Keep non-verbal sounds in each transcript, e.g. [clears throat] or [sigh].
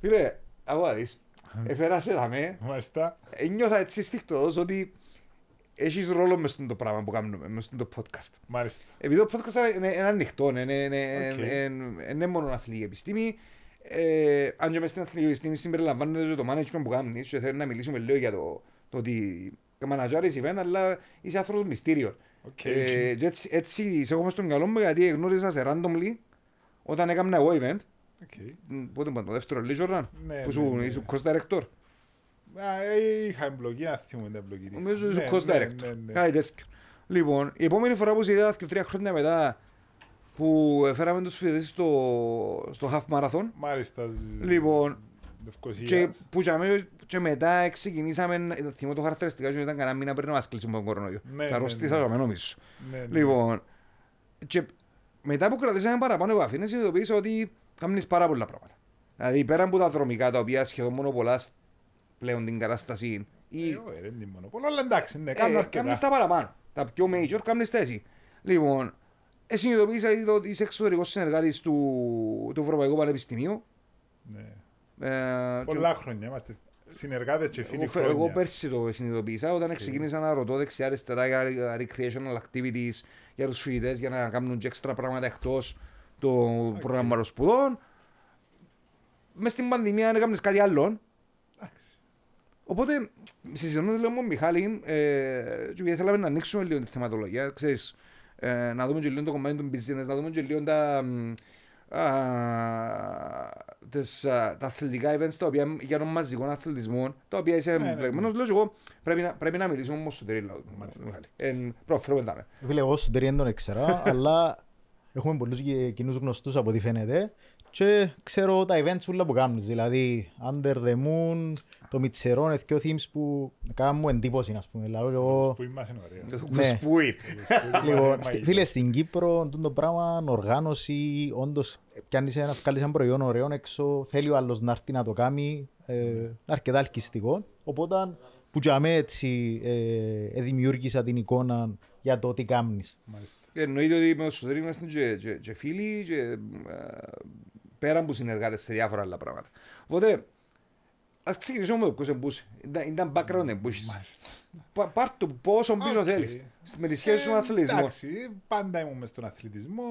Φίλε, αγώ να δεις. Έφερα σε δαμαί. Μάλιστα. Ένιωθα έτσι στιχτοδός ότι έχεις ρόλο μες στο πράγμα που κάνουμε, μες στο podcast. Μάλιστα. Επειδή το podcast είναι, είναι ανοιχτό, είναι, είναι, είναι, Οκ. είναι, είναι μόνο αθλητική επιστήμη. Ε, αν και μες στην αθλητική επιστήμη συμπεριλαμβάνεται και το management που κάνεις και θέλω να μιλήσουμε λίγο για το, το ότι μανατζάρεις event, αλλά είσαι άνθρωπος μυστήριο. Οκ. Ε, και έτσι, έτσι σε έχω μες στο μυαλό μου γιατί γνώρισα σε randomly όταν έκανα εγώ event. Οκ. Μ, Πότε ήταν το δεύτερο Lee Jordan, Ναι, που ναι, σου ναι. είσαι cost director. Α, ε, Είχα εμπλοκή, αν θυμούμε την εμπλοκή. Νομίζω Ναι, είσαι cost ναι, director. ναι, ναι. Κάτι τέτοιο. Λοιπόν, η επόμενη φορά που σε είδα και τρία χρόνια μετά που φέραμε τους φοιτητές στο, στο half marathon Μάλιστα. Λοιπόν, Λευκοσίας. και, που για μέ- και μετά ξεκινήσαμε, θυμώ το χαρακτηριστικά και ήταν κανένα μήνα πριν να μας κλείσουμε τον κορονοϊό. Ναι, Και ναι, αρρώστησα ναι. για μένα νομίζω. Ναι, ναι. Λοιπόν, και μετά που κρατήσαμε παραπάνω επαφή, συνειδητοποίησα ότι κάνεις πάρα πολλά πράγματα. Δηλαδή, πέρα από τα δρομικά, τα οποία σχεδόν μονοπολάς πλέον την κατάσταση, ή Ε, όχι, δεν είναι μόνο πολλά, αλλά εντάξει, ναι, κάνω ε, κάνεις αρκετά. τα παραπάνω. Τα πιο major κάνεις τα εσύ. Λοιπόν, ε, συνειδητοποίησα ότι είσαι εξωτερικός συνεργάτης του, του Ευρωπαϊκού Πανεπιστημίου. Ναι. Ε, και- Πολλά χρόνια είμαστε συνεργάτες και φίλοι εγώ, φε- εγώ χρόνια. πέρσι το συνειδητοποίησα όταν ξεκίνησα να ρωτώ δεξιά αριστερά για recreational activities για τους φοιτητές για να κάνουν και έξτρα πράγματα εκτός του προγράμματος σπουδών. Μες στην πανδημία αν έκανες κάτι άλλο. Εντάξει. Οπότε συζητώντας λίγο με τον Μιχάλη ε, και επειδή θέλαμε να ανοίξουμε λίγο τη θεματολογία, ξέρεις, ε, να δούμε και λίγο το κομμάτι του business, να δούμε και λίγο τα, μ, α, τις, α, τα αθλητικά events τα οποία για τον μαζικό αθλητισμό, τα οποία είσαι Ναι, ναι, μπλεγμένος, λέω και εγώ πρέπει να, πρέπει να μιλήσουμε όμως στο τρίλα. Μάλιστα. Προφέρουμε τα με. Φίλε, εγώ στον Τερί δεν τον ήξερα, [laughs] αλλά έχουμε πολλούς και κοινούς γνωστούς από ό,τι φαίνεται και ξέρω τα events όλα που κάνουν, δηλαδή Under the Moon, το Μιτσερόν, δύο themes που κάνουν μου εντύπωση, ας πούμε. Δηλαδή, εγώ, Που είμαστε ωραία. Ναι. Σπούι. λοιπόν, στη- φίλε, στην Κύπρο, τούτο το πράγμα, οργάνωση, όντως, πιάνεις ένα, βγάλεις ένα προϊόν ωραίο έξω, θέλει ο άλλος να έρθει να το κάνει, ε, αρκετά ελκυστικό. Οπότε, που για μέ έτσι, ε, ε, δημιούργησα την εικόνα για το τι κάνεις. Μάλιστα. Εννοείται ότι με το Σωτήρι είμαστε και, και, και φίλοι και ε, πέρα που συνεργάτες σε διάφορα άλλα πράγματα. Οπότε, ας ξεκινήσουμε με το ποιος εν που είσαι. Ίνταν, ίνταν background εν που έχεις. Πα, πάρ' το πόσο πίσω Οκ. θέλεις. Με τη σχέση σου με Ε, τον αθλητισμό. Εντάξει, πάντα ήμουν μες στον αθλητισμό.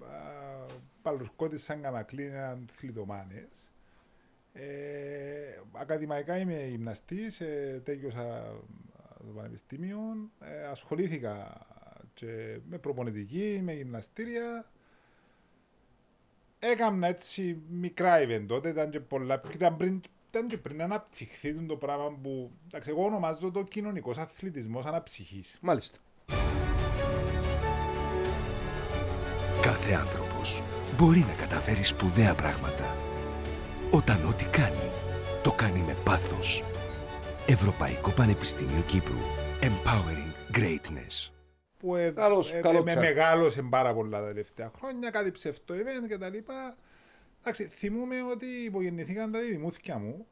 α, Παλουρκώτης σαν καμακλίν έναν αθλητομάνες. Ε, ακαδημαϊκά είμαι γυμναστής, ε, τέλειωσα το πανεπιστήμιο. Ε, ασχολήθηκα και με προπονητική, με γυμναστήρια. Έκανα έτσι μικρά event τότε, ήταν και πολλά, ήταν πριν, ήταν και πριν αναπτυχθεί το πράγμα που, εντάξει, εγώ ονομάζω το κοινωνικός αθλητισμός αναψυχής. Μάλιστα. Κάθε άνθρωπος μπορεί να καταφέρει σπουδαία πράγματα. Όταν ό,τι κάνει, το κάνει με πάθος. Ευρωπαϊκό Πανεπιστήμιο Κύπρου. Empowering Greatness. που ε, Καλώς, ε, καλό με τσάκ. μεγάλωσε πάρα πολλά τα τελευταία χρόνια, κάτι ψευτό event και τα λοιπά. Εντάξει, θυμούμαι ότι υπογεννηθήκαν τα διδημούθηκια μου.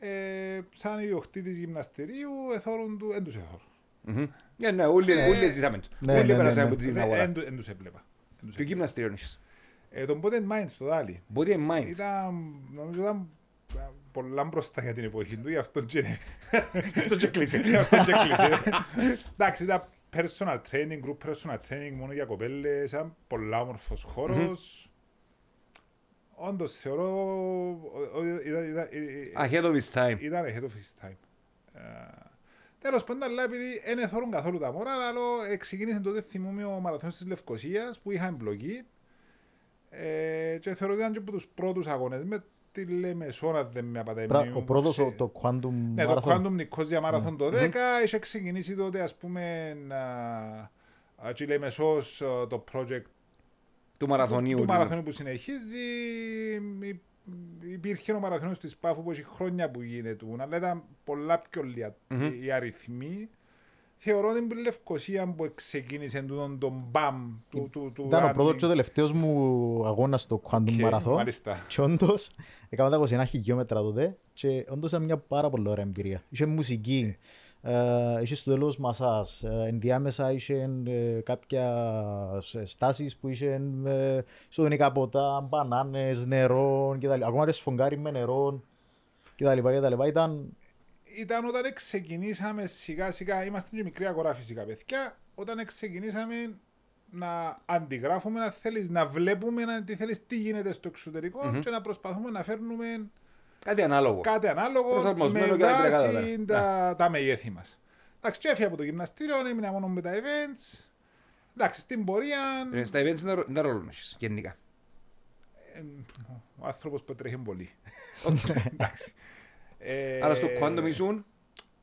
Ε, σαν ιδιοκτήτης γυμναστηρίου, εθώρουν του, εν τους εθώρουν. Μμμ. Ε, ναι, όλοι όλοι ζήσαμε το. Ναι, Όλοι ναι, ναι, πέρασαμε ναι. από την Ε, αγορά. Εν, του- εν τους έβλεπα. Εν τους Ποιο έβλεπα. γυμναστήριο έχεις; Ε, τον Body and Mind στο Δάλι. Body and mind. Ήταν, νομίζω ήταν πολλά μπροστά για την εποχή του, γι' αυτό και [laughs] είναι. Αυτό και κλείσε. Γι' αυτό και κλείσε. Εντάξει, ήταν personal training, group personal training μόνο για κοπέλες, ήταν πολλά όμορφος χώρος. Όντως θεωρώ ο- ο- ήταν- ήταν- Ahead of his time. ήταν ahead of his time. Ε, Τέλος πάντων, αλλά επειδή δεν εθώρουν καθόλου τα μωρά, αλλά ξεκίνησε τότε θυμούμαι ο μαραθώνιος της Λευκοσίας που είχα εμπλοκή ε, και θεωρώ ότι ήταν και από τους πρώτους αγώνες με τη Λεμεσό, αν δεν με απατάει η Πρα- μνήμη Ο μου, πρώτος, ξε- ο- το Quantum ναι, το Marathon. Quantum Nicosia Marathon το 10 είχε ξεκινήσει τότε ας πούμε να... α, και η Λεμεσός α, το project Του μαραθωνίου. του του. μαραθώνιου που συνεχίζει. Υ- Υπήρχε ο μαραθώνιος της Πάφου που έχει χρόνια που γίνεται, αλλά ήταν πολλά πιο λίγα Μμμ. οι αριθμοί. Θεωρώ ότι την Λευκοσία που ξεκίνησε τούτο το μπαμ του, του, του Ήταν ο running. πρώτος και ο τελευταίος μου αγώνας στο Quantum OK, Marathon. Μάλιστα. Και όντως, έκανα τα 21 χιλιόμετρα τότε και όντως ήταν μια πάρα πολύ ωραία εμπειρία. Είχε μουσική, Ε, είχε στο τέλος μασάζ. Ε, ενδιάμεσα είχε ε, κάποια στάσεις που είχε ε, σοδονικά ποτά, μπανάνες, νερό κτλ. Ακόμα ρε σφογγάρι με νερό κτλ. κτλ. Ήταν Ήταν όταν ξεκινήσαμε σιγά σιγά, είμαστε και μικρή αγορά φυσικά παιδιά, όταν ξεκινήσαμε να αντιγράφουμε, να θέλεις, να βλέπουμε να, τι θέλεις, τι γίνεται στο εξωτερικο και να προσπαθούμε να φέρνουμε Κάτι ανάλογο. κάτι ανάλογο Προσαρμοσμένο με για την βάση brigada, τα, τα μεγέθη μας. Εντάξει, και έφυγα από το γυμναστήριο, έμεινα μόνο με τα events. Εντάξει, στην πορεία, Ε, Στα events δεν δεν ρόλο έχεις, γενικά. ε, ο άνθρωπος που τρέχει πολύ. [laughs] Εντάξει. Ε, Άρα στο quantum ήσουν,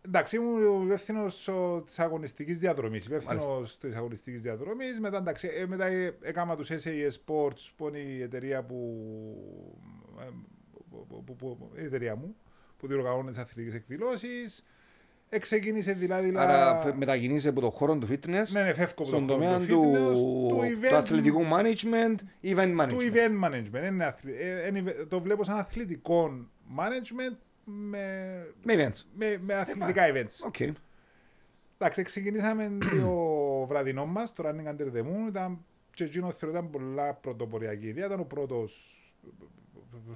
Εντάξει, ήμουν ο υπεύθυνος της αγωνιστικής διαδρομής. Υπεύθυνος της αγωνιστικής διαδρομής. Μετά, εντάξει, ε, μετά ε, έκανα τους SAS Sports, που είναι η εταιρεία που. Ε, που- που- που- που- η εταιρεία μου, που διοργανώνει τις αθλητικές εκδηλώσεις. Εξεκίνησε δηλαδή. άρα φε- μετακινείσαι από το χώρο του fitness Ναι, ναι, φεύγω από στον το τομέα fitness, του, του του event- αθλητικού management, event του management. event management. Είναι αθλη- ε, είναι- το βλέπω σαν αθλητικό management με, Με events. με, με αθλητικά events. OK. Εντάξει, ξεκινήσαμε [clears throat] το βραδινό μας, το Running Under the Moon. Ήταν, και εκείνο θεωρώ ήταν πολλά πρωτοποριακή ιδέα. Ήταν ο πρώτο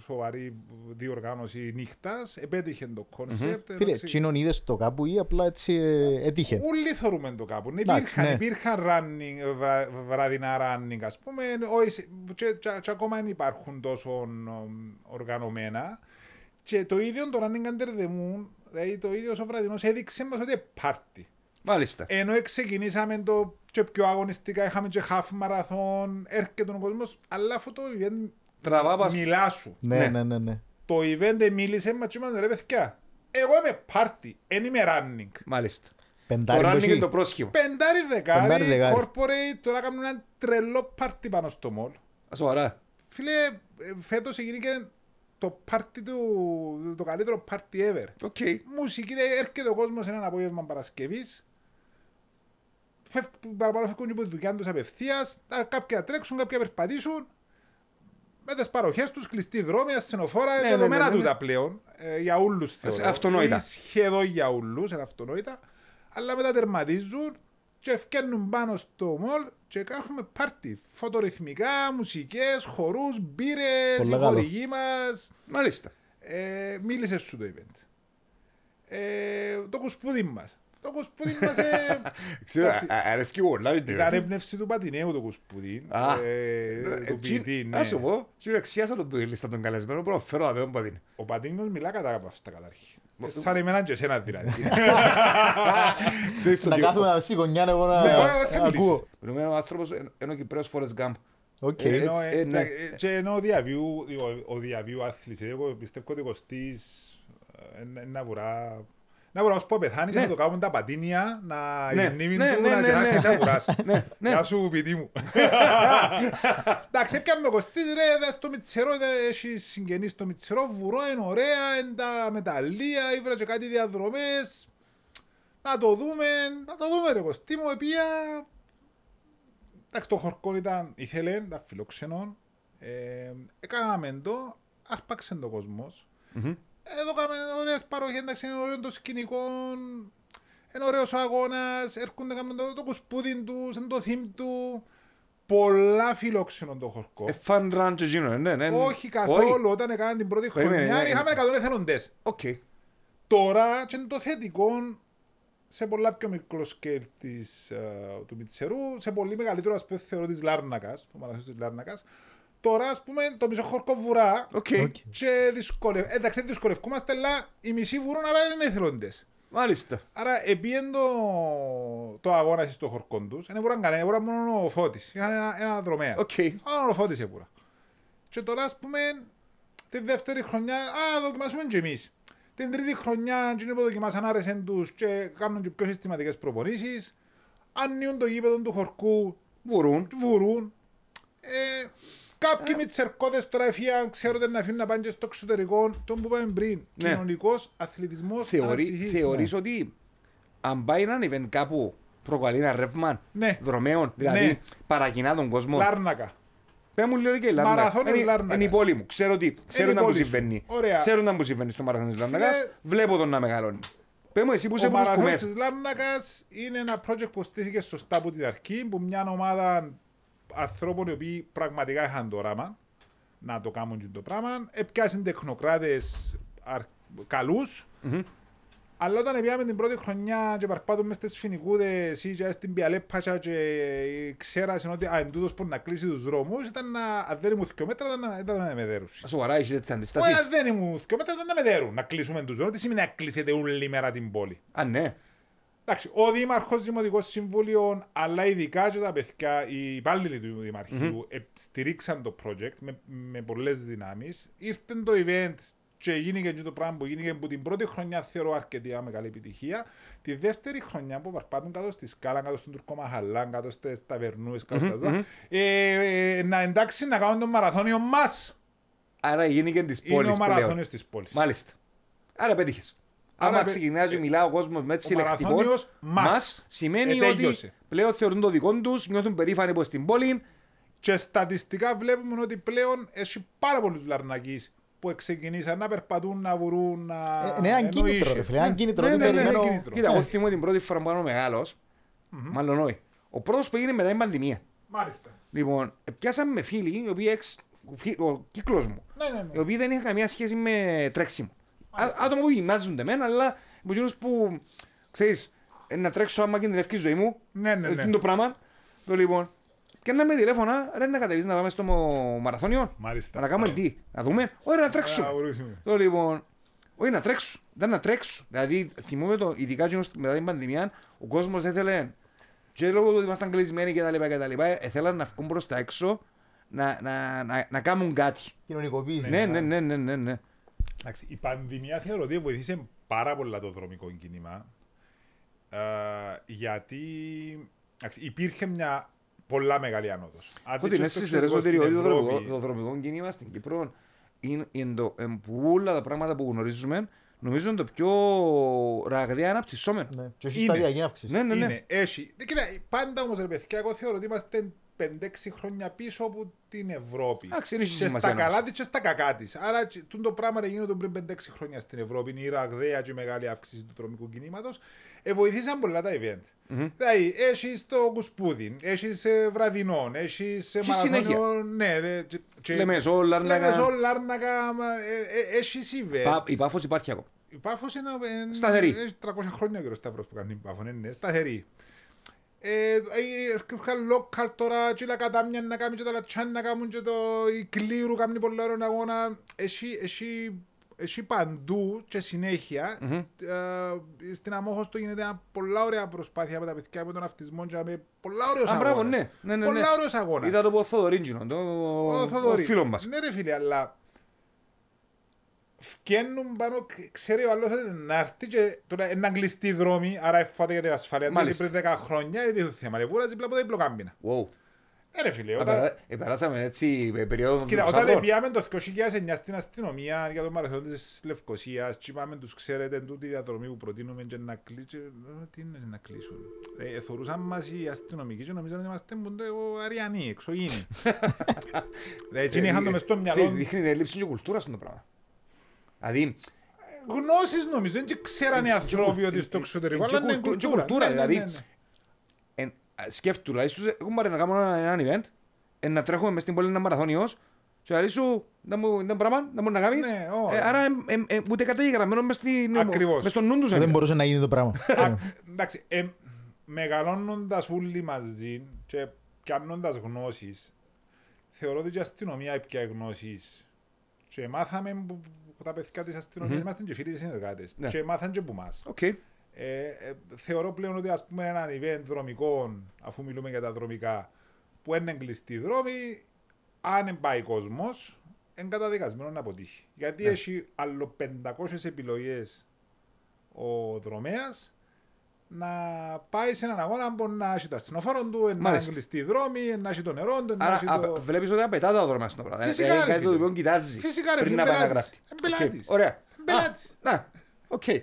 σοβαρή διοργάνωση νύχτας. Επέτυχε το concept. Φίλε, τζείνον είδες το κάπου ή απλά έτσι ε, έτυχε. Όλοι θωρούμεν το κάπου. Ναι, Εντάξει, υπήρχαν, ναι. υπήρχαν running, βρα, βραδινά running, ας πούμε, όχι, σε- και, και, και ακόμα δεν υπάρχουν τόσο ομ, οργανωμένα. Και το ίδιο το running under the moon, δηλαδή το ίδιο ο βραδινός έδειξε μας ότι είναι πάρτι. Μάλιστα. Ενώ ξεκινήσαμε το και πιο αγωνιστικά, είχαμε και half marathon, έρχεται ο κόσμος, αλλά αυτό το event Τραβά πας- μιλά σου. Ναι, ναι. ναι, ναι, ναι. Το event μίλησε μας και είπαμε, ρε παιδιά, εγώ είμαι πάρτι, δεν είμαι running. Μάλιστα. Το Πεντάρι running μποχή. είναι το πρόσχημα. Πεντάρι δεκάρι, Πεντάρι δεκάρι. corporate, τώρα κάνουν ένα τρελό πάρτι πάνω στο μολ. Α, Σοβαρά. Φίλε, ε, φέτος έγινε το πάρτι του, το καλύτερο πάρτι ever. OK. Μουσική, δε, έρχεται ο κόσμος σε ένα απόγευμα Παρασκευής, φεύγουν, παραπάνω φεύγουν και από τη δουλειά τους απευθείας, α, κάποια τρέξουν, κάποια περπατήσουν, με τις παροχές τους, κλειστή δρόμη, ασθενοφόρα, Ναι, δεδομένα ναι, ναι, ναι. τούτα πλέον, ε, για όλους θεωρώ. αυτονόητα. Ή Σχεδόν για όλους, είναι αυτονόητα, αλλά μετά τερματίζουν και ευκαιρνούν πάνω στο μολ και έχουμε πάρτι, φωτορυθμικά, μουσικές, χορούς, μπύρες, Πολλά οι καλό. χορηγοί μας, Μάλιστα. ε, μίλησες σου το event. Ε, το κουσπούδι μας. Το κουσπούδι μας ε, [laughs] Ξέρω, εντάξει, α- αρέσκει πολλά. ήταν έμπνευση του Πατινέου το κουσπούδι. Α, ε, του ποιητή, ναι. Να σου πω, κύριε Αξιάσα τον λίστα των καλεσμένων, μπορώ να φέρω απ' τον πατήν. Ο Πατίνος μιλά κατά από αυτά καταρχήν. Ε, Σαν εμένα και εσένα δηλαδή. [laughs] Ξέρεις τον Να τύπο. κάθομαι να σηκωνιάνε εγώ να Ναι, εγώ δεν να μιλήσεις. ακούω. Μιλούμε ο άνθρωπος, είναι ο Κυπρέος Forrest Gump. Οκ. Ε, Ενώ, έτσι, ε, ε, ναι. ε, Και ενώ ο διαβίου, ο- ο διαβίου άθλης, εγώ πιστεύω ότι ο Κωστής ε, να- να βουρά να βουρά ως πω πεθάνεις και Ναι. θα το κάνουν τα πατίνια να Ναι, η μνήμη ναι, του ναι, να ναι, κεράσει ναι. και να βουράς. Ναι, ναι. Γεια σου ποιητή μου. Εντάξει, έπιαμε ο Κωστής ρε, δες το Μητσερό, δε- έχει συγγενείς στο Μητσερό, βουρό, είναι ωραία, είναι τα μεταλλεία, ήβρα και κάτι διαδρομές. Να το δούμε, να το δούμε ρε Κωστή μου, επία... Εντάξει, το χορκό ήταν, ήθελε, ήταν φιλόξενο. Ε, έκαναμε το, άρπαξε το κόσμος. Εδώ κάνουμε ωραίες παροχές, εντάξει, είναι ωραίο το σκηνικό, είναι ωραίος ο αγώνας, έρχονται κάνουν το, το κουσπούδι τους, είναι το theme του. Πολλά φιλόξενο το χωρκό. Ε, Fun run και εκείνο, ναι, ναι. Όχι καθόλου, όταν έκαναν την πρώτη Περίμενε, χρονιά ναι, είχαμε ναι. 100 εθελοντές. Οκ. Τώρα, και είναι το θετικό, σε πολλά πιο μικρό σκέλ της, ε, του Μιτσερού, σε πολύ μεγαλύτερο ας πούμε θεωρώ της Λάρνακας, του μαραθώνιου της Λάρνακας, τώρα ας πούμε το μισό χωρκό βουρά Οκ. και δυσκολευ... εντάξει δεν δυσκολευκούμαστε, αλλά οι μισοί βουρούν, άρα είναι εθελοντές. Μάλιστα. Άρα επίεν το, το αγώνα στο χωρκό τους, δεν βουράν κανένα, βουράν μόνο ο Φώτης, είχαν ένα, ένα δρομέα. Οκ. Μόνο ο Φώτης έβουρα. Και τώρα ας πούμε τη δεύτερη χρονιά, ας δοκιμάσουμε και εμείς. Την τρίτη χρονιά, και που δοκιμάσαν άρεσαν τους και κάνουν και πιο συστηματικές προπονήσεις. Ανοίγουν το γήπεδο του χωρκού, Μπορούν. βουρούν. Ε, κάποιοι Μιτσερκώτες τώρα εφύαν, ξέρονται να αφήνουν να πάνε και στο εξωτερικό, τον που είπαμε πριν, Ναι. κοινωνικός αθλητισμός Θεωρεί, αναψυχής. θεωρείς ότι αν πάει έναν event κάπου προκαλεί ένα ρεύμα Ναι. δρομέων, δηλαδή Ναι. παρακινά τον κόσμο. Λάρνακα. Πέ μου λίγο και η Λάρνακα. Μαραθώνιος Είναι- Λάρνακας. Είναι η πόλη μου. Ξέρω, τι, ξέρω η να μου πόλη σου. συμβαίνει. Ωραία. Ξέρω να μου συμβαίνει στο μαραθώνιο της Λάρνακας. Φίλε- Βλέπω τον να μεγαλώνει. Πέ Πες μου εσύ που είσαι Ο από τους Μαραθώνιος κουμές. της Λάρνακας είναι ένα project που στήθηκε σωστά από την αρχή, που μια ομάδα ανθρώπων οι οποίοι πραγματικά είχαν το όραμα να το κάνουν και το πράγμα, έπιασαν τεχνοκράτες αρ... καλούς, αλλά όταν πήγαμε την πρώτη χρονιά και παρπάτουν μες στις φοινικούδες ή και στην Πιαλέπατσα και ξέρασαν ότι α, εν τούτος που να κλείσει τους δρόμους, ήταν να, αν δεν ήμουν δυο μέτρα ήταν να, ήταν να με δέρουσι. Σοβαρά έχεις τέτοια αντιστάση. Όχι, αν δεν ήμουν δυο μέτρα ήταν να με δέρουν, να κλείσουμε τους δρόμους. Τι σημαίνει να κλείσετε όλη μέρα την πόλη; Α, ναι. Εντάξει, ο Δήμαρχος Δημοτικός Συμβούλιο, αλλά ειδικά και τα παιδιά, οι υπάλληλοι του δημαρχειου ε, στηρίξαν το project με, με πολλές δυνάμεις. Ήρθε το event και γίνηκε και το πράγμα που γίνηκε που την πρώτη χρονιά θεωρώ αρκετή μεγάλη επιτυχία. Τη δεύτερη χρονιά που παρπάτουν κάτω στη σκάλα, κάτω στον Τουρκομαχαλά, κάτω στις ταβερνούες, κάτω στα δω, ε, ε, να εντάξει να κάνουν το μαραθώνιο μας. Άρα γίνηκε της Είναι πόλης ο που λέω. μαραθώνιος της πόλης. Μάλιστα. Άρα πέτυχες. Άρα Άμα πε- ξεκινάει και μιλά ο κόσμος με έτσι ο λεκτικό, μαραθώνιος μας. μας σημαίνει Ε, ότι τέλειωσε. πλέον θεωρούν το δικό τους, νιώθουν περήφανοι πως στην πόλη. Και στατιστικά βλέπουμε ότι πλέον έχει πάρα πολλούς λαρνακείς που ξεκινήσαν να περπατούν, να βουρούν, να. Ε, ναι, ένα κίνητρο, εννοήσει. ρε φίλε, ένα κίνητρο. Ναι, ότι ναι, ναι, περιμένω- είναι κίνητρο. Κοίτα, εγώ Ναι. θυμούμαι την πρώτη φορά που ήμουν μεγάλος, μάλλον όχι. Ο πρώτος που έγινε μετά την πανδημία. Μάλιστα. Λοιπόν, πιάσαμε με φίλοι, οι οποίοι εξ, φι- ο κύκλος μου, Ναι, ναι, ναι. οι οποίοι δεν είχαν καμία σχέση με τρέξιμο. Α- Άτομα που γυμνάζονται μεν, αλλά από εκείνους που, ξέρεις, ε, να τρέξω άμα κινδυνεύει η ζωή μου, Ναι, ναι, ε, ναι. τι είναι το πράγμα. Το λοιπόν, και να με τηλέφωνα, ρε να κατεβείς να πάμε στο μο- μαραθώνιο. Μάλιστα. Να κάνουμε τι, να δούμε, ωραία να τρέξουμε. Α, ορίσουμε. Το λοιπόν, όχι να τρέξω, δεν να τρέξω. Δηλαδή, θυμούμαι το, ειδικά και μετά την πανδημία, ο κόσμος έθελε, και λόγω του ότι ήμασταν κλεισμένοι και τα λοιπά και τα λοιπά, έθελαν να βγουν προς τα έξω, να, να, να, να κάνουν κάτι. Κοινωνικοποίηση. Ναι, ναι, ναι, ναι, ναι, ναι. Εντάξει, η πανδημία θεωρώ ότι βοηθήσε πάρα πολλά το δρομικό κίνημα. Ε, γιατί εντάξει, υπήρχε μια πολλά μεγάλη άνοδος. Αν Έχω δεις την στο αίσθηση, ρε εξωτερικό, Σωτήρη, ότι στην το Ευρώπη, δρομικό, το δρομικό κίνημα στην Κύπρο είναι, είναι το, ε, που όλα τα πράγματα που γνωρίζουμε, νομίζω είναι το πιο ραγδαία αναπτυσσόμενο. Ναι. Και έχει Είναι. σταδιακή αύξηση. Ναι, ναι, ναι. Είναι, έχει. Δεν, κοίτα, πάντα όμως ρε παιδιά, εγώ θεωρώ ότι είμαστε 5-6 χρόνια πίσω από την Ευρώπη. Εντάξει, δεν έχει και σημασία στα όμως. καλά της και στα κακά της. Άρα τσι- τούτο το πράγμα γίνονται πριν 5-6 χρόνια στην Ευρώπη. Είναι η ραγδαία και η μεγάλη αύξηση του δρομικού κινήματος. Ε, βοηθήσαν πολλά τα event. Δηλαδή, έχεις το Κουσπούδιν, έχεις βραδινών, έχεις Και συνέχεια. Ναι, ρε, και- και- Λεμεσό, Λάρνακα. Λεμεσό, Λάρνακα, μα, ε, ε, έχεις event. Πα- Η Πάφος υπάρχει ακόμα. Η Πάφος είναι ε, Σταθερή. Έχει 300 χρόνια ο κύριος Σταύρος που κάνει η Πάφο, ναι, ναι, σταθερή. Ε, Έρχονται local τώρα και τα κατάμια να κάνουν και τα λατσάν να κάνουν και το η κλήρου κάνουν πολλά ωραίο αγώνα. Έχει, έχει, έχει παντού και συνέχεια. Ε, στην Αμόχωστο γίνεται ένα πολλά ωραία προσπάθεια από τα παιδιά από τον αυτισμό και με πολλά ωραίος Α, μπράβο, αγώνας. ναι. ναι, ναι, Πολλά ναι. ωραίος αγώνας. Είδα το από Θοδωρίνγκινο, το Ο ο Θοδωρή. φίλος μας. Ναι ρε φίλε, αλλά φκαίνουν πάνω, ξέρει ο άλλος ότι να έρθει και τώρα είναι να κλειστεί η δρόμη, άρα εφάτε για την ασφάλεια του. Μάλιστα. πριν 10 χρόνια, γιατί το θέμα, ρε, βούλαζε πλά από τα διπλοκάμπινα. Wow. Ε ρε φίλε, Α, όταν... περά- ε, Περάσαμε έτσι ε, περίοδο των Κοίτα, όταν δεινοσαύρων. πήγαμε το 2009 στην αστυνομία για το μαραθώνιο της Λευκοσίας και είπαμε τους ξέρετε τούτη η διαδρομή που προτείνουμε και να κλείσουν. Τι είναι να κλείσουν; Ε, ε, θωρούσαν μας οι αστυνομικοί και νομίζαν ότι είμαστε μπούνται ο Αριανοί, εξωγήινοι. Δηλαδή, [laughs] εκείνοι είχαν το μες στο μυαλό Ξέρεις, Δείχνει την έλλειψη και κουλτούρα στον το πράγμα. Δηλαδή, γνώσεις νομίζω, δεν ξέραν οι άνθρωποι ότι στο εξωτερικό, και αλλά είναι κουλτού- και κουλτούρα. κουλτούρα, Ναι, ναι, δηλαδή. ναι, ναι. εν- α, σκέφτου, δηλαδή, στους- εγώ μπορεί να κάνω ένα, ένα event, ε, να τρέχουμε μες στην πόλη ένα μαραθώνιος, και δηλαδή σου, δεν μου δεν πράγμα, δεν μπορεί να κάνεις. Ναι, όχι. Ε, άρα, εμ- εμ- εμ- ούτε καταγεγραμμένο μες στην- Ακριβώς. μες στον νου τους. Δεν είναι. μπορούσε να γίνει το πράγμα. Α, Εντάξει, ε, μεγαλώνοντας όλοι μαζί και πιάνοντας γνώσεις, θεωρώ ότι και η αστυνομία έπια γνώσεις και μάθαμε που, που τα παιδιά της αστυνομίας, είμαστε και φίλοι και συνεργάτες Ναι. και μάθαν και από εμάς. Οκ. Ε, ε, θεωρώ πλέον ότι ας πούμε ένα event δρομικό, αφού μιλούμε για τα δρομικά, που είναι κλειστοί δρόμοι, αν δεν πάει κόσμος, είναι καταδικασμένο να αποτύχει. Γιατί Ναι. έχει άλλο 500 επιλογές ο δρομέας να πάει σε έναν αγώνα που να έχει τ' ασθενοφόρο του, να Μάλιστα. κλειστοί δρόμοι, να έχει το νερό του, να Άρα έχει α, το... βλέπεις ότι απαιτά τα δρόμια στον πράγμα. Φυσικά, Ε, ρε, κάτι το φίλε. οποίο κοιτάζει. Φυσικά, ρε, πριν φίλε, να πάει να πελάτης. γράφει. Ε, πελάτης. Οκ, Ωραία. Πελάτης. Α, Να, οκ. Ε,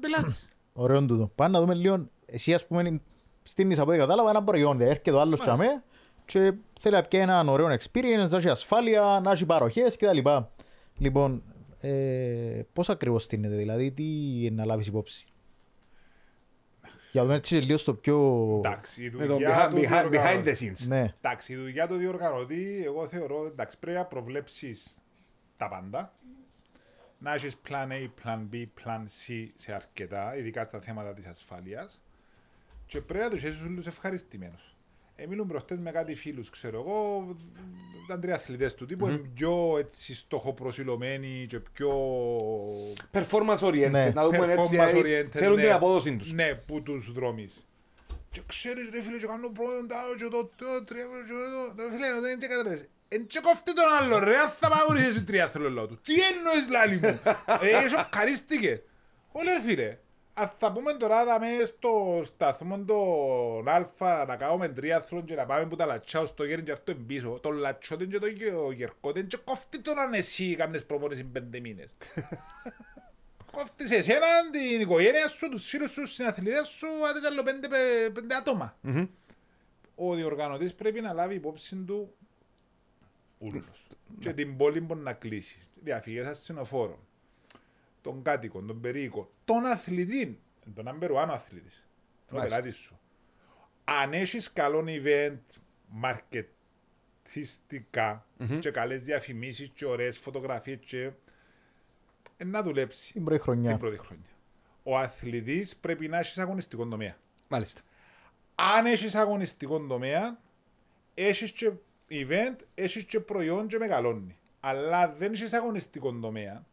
Πελάτης. Ωραίο τούτο. Πάμε να δούμε λίγο. Εσύ, ας πούμε, στήνεις από ό,τι κατάλαβα ένα προϊόν. Δηλαδή, έρχεται ο άλλος Μάλιστα. τζιαμέ και θέλει να πιάει έναν ωραίο experience, να έχει ασφάλεια, να έχει παροχές κτλ. Λοιπόν, ε, πώς ακριβώς στήνεται, δηλαδή τι είναι να λάβεις υπόψη; Για να δούμε έτσι λίγο στο πιο... Εντάξει, η Με το δουλειά behind, του behind, behind διοργανωτή. the scenes. Ναι, Εντάξει, η δουλειά του διοργανωτή, εγώ θεωρώ, εντάξει, πρέπει να προβλέψεις τα πάντα. Να έχεις plan A, plan B, plan C σε αρκετά, ειδικά στα θέματα της ασφάλειας. Και πρέπει να τους έχεις όλους ευχαριστημένους. Ε, μιλούν προχτές με κάτι φίλους, ξέρω εγώ, ήταν τρία αθλητές του τύπου, είναι πιο έτσι στοχοπροσιλωμένοι και πιο Performance oriented, Ναι. να δούμε έτσι, performance ε, oriented, θέλουν ναι. την απόδοση τους. Ναι, που τους δρόμεις. Και ξέρεις ρε φίλε και κάνω προϊόντα και το το τρία και το ρε φίλε δεν και καταλαβαίνεις. Εν και κόφτε τον άλλο ρε, αν θα παγωρίσεις εσύ τρία θέλω λόγω του. Τι εννοείς λάλη μου; Ε, σοκαρίστηκε. Όλε ρε φίλε. Αν θα πούμε τώρα δαμε στο σταθμό τον Αλφα να κάνουμε τρίαθλον και να πάμε που τα λατσάω στο γέρι και αυτό πίσω. Το λατσότεν και το γε- γερκότεν και κόφτε τον αν εσύ κάνεις προπόνηση πέντε μήνες. [laughs] Κόφτεις εσένα, την οικογένεια σου, τους φίλους σου, τους συναθλητές σου, άντε κι άλλο πέντε, πε- πέντε άτομα. Ο διοργανωτής πρέπει να λάβει υπόψη του ούλος. και την πόλη μπορεί να κλείσει. Διαφυγές ασθενοφόρων, τον κάτοικο, τον περίοικο, τον αθλητή, τον number one αθλητής, τον Μάλιστα. πελάτης σου. Αν έχεις καλό event, μαρκετιστικά και καλές διαφημίσεις και ωραίες φωτογραφίες και ε, να δουλέψει την πρώτη χρονιά. την πρώτη χρονιά. Ο αθλητής πρέπει να έχεις αγωνιστικό τομέα. Μάλιστα. Αν έχεις αγωνιστικό τομέα, έχεις και event, έχεις και προϊόν και μεγαλώνει. Αλλά δεν έχεις αγωνιστικό τομέα,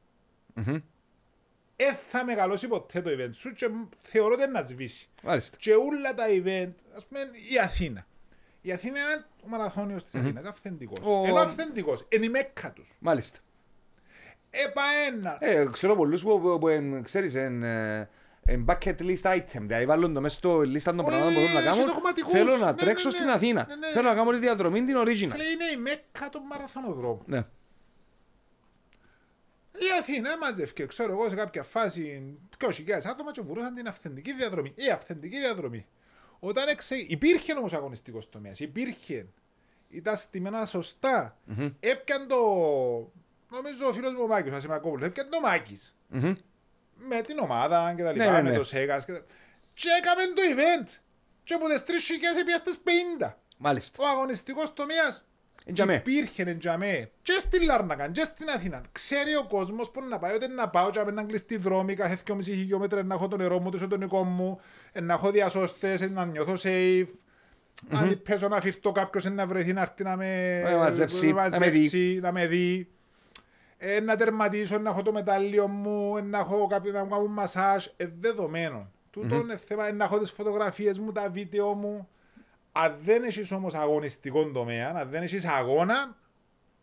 δεν θα μεγαλώσει ποτέ το event σου και θεωρώ ότι είναι να σβήσει. Μάλιστα. Και όλα τα event, ας πούμε η Αθήνα. Η Αθήνα είναι ο μαραθώνιος της Αθήνας, αυθεντικός. Ο- Είναι αυθεντικός, είναι η μέκα τους. Μάλιστα. Έπα ένα. Ε, ξέρω πολλούς που, που, που εν, ξέρεις, εν, ε, εν bucket list item, δηλαδή βάλουν το μέσα στο λίστα των πραγμάτων που θέλουν να σε κάνουν. δογματικούς. Θέλω να Ναι, τρέξω ναι, στην ναι. Αθήνα. Ναι, ναι. Θέλω να κάνω τη διαδρομή την original. Φίλε, είναι η μέκα των μαραθωνοδρόμων. Ναι. Η Αθήνα μαζεύκε, ξέρω εγώ, σε κάποια φάση 20.000 άτομα και μπορούσαν την αυθεντική διαδρομή. Η αυθεντική διαδρομή. Όταν εξε... υπήρχε όμως αγωνιστικός τομέας, υπήρχε. Ήταν στημένα σωστά. Έπιαν το. Νομίζω ο φίλος μου ο Μάκης, ο Ασημακόπουλος, έπιαν το Μάκης. Μμμ. Με την ομάδα και τα λοιπά, Ναι, ναι, με ναι. το Σέγας. Και, τα- και έκαμε το event. Και από τις 3.000 έπιαν στι 50. Μάλιστα. Ο αγωνιστικός τομέας Εν τζαμέ. Υπήρχε εν τζαμέ και στη Λάρνακα και στην Αθήνα. Ξέρει ο κόσμος που να πάει, ότι να πάω και να κλειστεί δρόμοι κάθε 2,5 χιλιόμετρα, να έχω το νερό μου, το εσωτερικό μου, να έχω διασώστες, να νιώθω safe. Αν πέσω να φυρτώ κάποιος να βρεθεί να έρθει να με, Να με μαζέψει, να με μαζέψει, να με δει. Ε, να τερματίσω, να έχω το μετάλλιο μου, ε, να έχω κάποιο να μου κάνουν μασάζ. Ε, δεδομένο. Τούτο είναι θέμα, ε, να έχω τις φωτογραφίες μου, τα βίντεο μου. Αν δεν έχεις όμως αγωνιστικό τομέα, αν δεν έχεις αγώνα,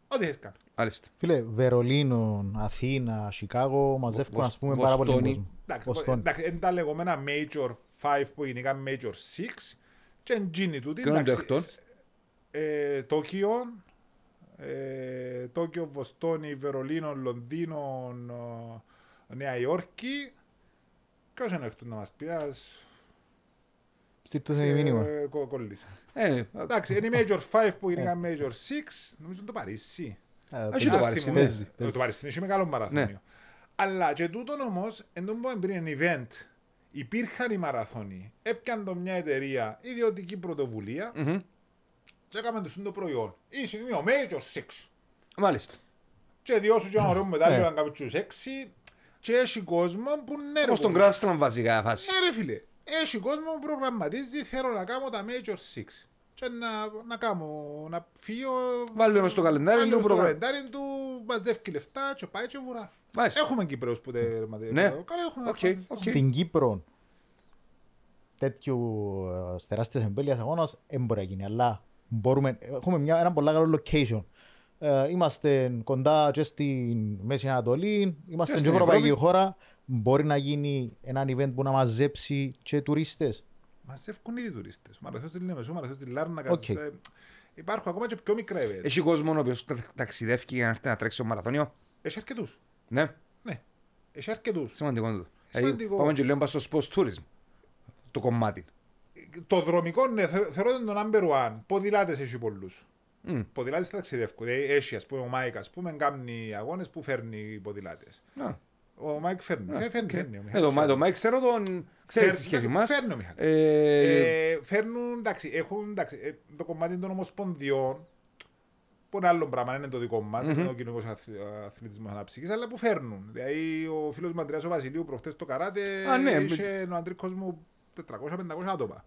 ό,τι έχεις κάνει. Μάλιστα. Φίλε, Βερολίνο, Αθήνα, Σικάγο, μαζεύουν Βοσ- ας πούμε πάρα πολύ Βοστόνη. κόσμο. Εντάξει, Βοστόνη. εντάξει, είναι τα λεγόμενα Major 5 που γίνηκαν Major 6 και εντζίνη τούτη. Και είναι το εντάξει, εκτός. σ- ε, Τόκιο, ε, Τόκιο, Βοστόνη, Βερολίνο, Λονδίνο, ε, Νέα Υόρκη. Ποιος είναι εκτός να μας πεις, ας... Στείλ το μήνυμα. ε, κο- κολλήσα. Ε, ναι. Εντάξει, είναι οι Major 5 που γίνηκαν Major 6, νομίζω το Παρίσι. Ε, Έχει το Α, Παρίσι, θυμούμαι. ναι. Παίζει, Ε, παίζει. Το Παρίσι είναι μεγάλο μαραθώνιο. Ναι. Αλλά και τούτον όμως, εν τω που πριν είναι event, υπήρχαν οι μαραθώνοι, έπιαν το μια εταιρεία, ιδιωτική πρωτοβουλία, Μμμ. και έκαμε το το προϊόν. Ή σημείο ο Major 6. Μάλιστα. Και διώσου και ένα ωραίο μετάλλιο Ναι. να κάνουμε τους 6, και έχει κόσμο που ναι ρε Όπως τον κομμάτι. Grand Slam βασικά φάση. Ναι ρε φίλε, έχει κόσμο που προγραμματίζει, θέλω να κάνω τα Major 6. Και να, να κάνω, να φύγω... Βάλουμε στο καλεντάρι βάλουμε του στο προγράμμα. καλεντάρι του, μαζεύει λεφτά και πάει και βουρά. Μάλιστα. Έχουμε Κυπραίους που τερματίζουν. Ναι. Καλά έχουμε. Οκ, έχουμε. οκ. Στην Κύπρο τέτοιου ε, τεράστιας εμβέλειας αγώνας δεν μπορεί να γίνει, αλλά μπορούμε, έχουμε μια, ένα πολύ καλό location. Ε, είμαστε κοντά και στην Μέση Ανατολή, είμαστε Και και στην ευρωπαϊκή Ευρώπη. χώρα. Μπορεί να γίνει ένα event που να μαζέψει και τουρίστες; Μαζεύουν ήδη τουρίστες. Μαραθώνιος της Λεμεσού, μαραθώνιος της Λάρνακας. Οκ. ε, Υπάρχουν ακόμα και πιο μικρά event. Έχει κόσμο ο οποίος τα- ταξιδεύει για να έρθει να τρέξει το μαραθώνιο; Έχει αρκετούς. Ναι, Ναι. Έχει αρκετούς. σημαντικό είναι το. Σημαντικό. Δηλαδή, Πάμε και λέμε στο sports tourism. Το κομμάτι. Το δρομικό, ναι, θε- θεωρώ ότι είναι το number one. Ποδηλάτες έχει πολλούς. Μμ. Ποδηλάτες ταξιδεύκουν. Ε, Έχει, ας πούμε, ο Μάικ, ας πούμε, κάνει αγώνες που φέρνει ποδηλάτες. Να. Ο Μάικ φέρνει. Ναι, Φέρνει, οκ. φέρνει. ο Ε, Μιχάλης το, Μα- φέρνει. το Μάικ ξέρω τον, ξέρεις τη Φέρνει- σχέση μας. Φέρνει ο Μιχάλης. Ε, Ε, φέρνουν, εντάξει, έχουν εντάξει, ε, το κομμάτι των ομοσπονδιών που είναι άλλο πράγμα, είναι το δικό μας, είναι ο κοινωνικός αθλητισμός αναψυχής, αλλά που φέρνουν. Δηλαδή, ο φίλος μου Αντρέα ο Βασιλείου προχτές το καράτε Α, ναι, είχε ο αντρικό μου 400-500 άτομα.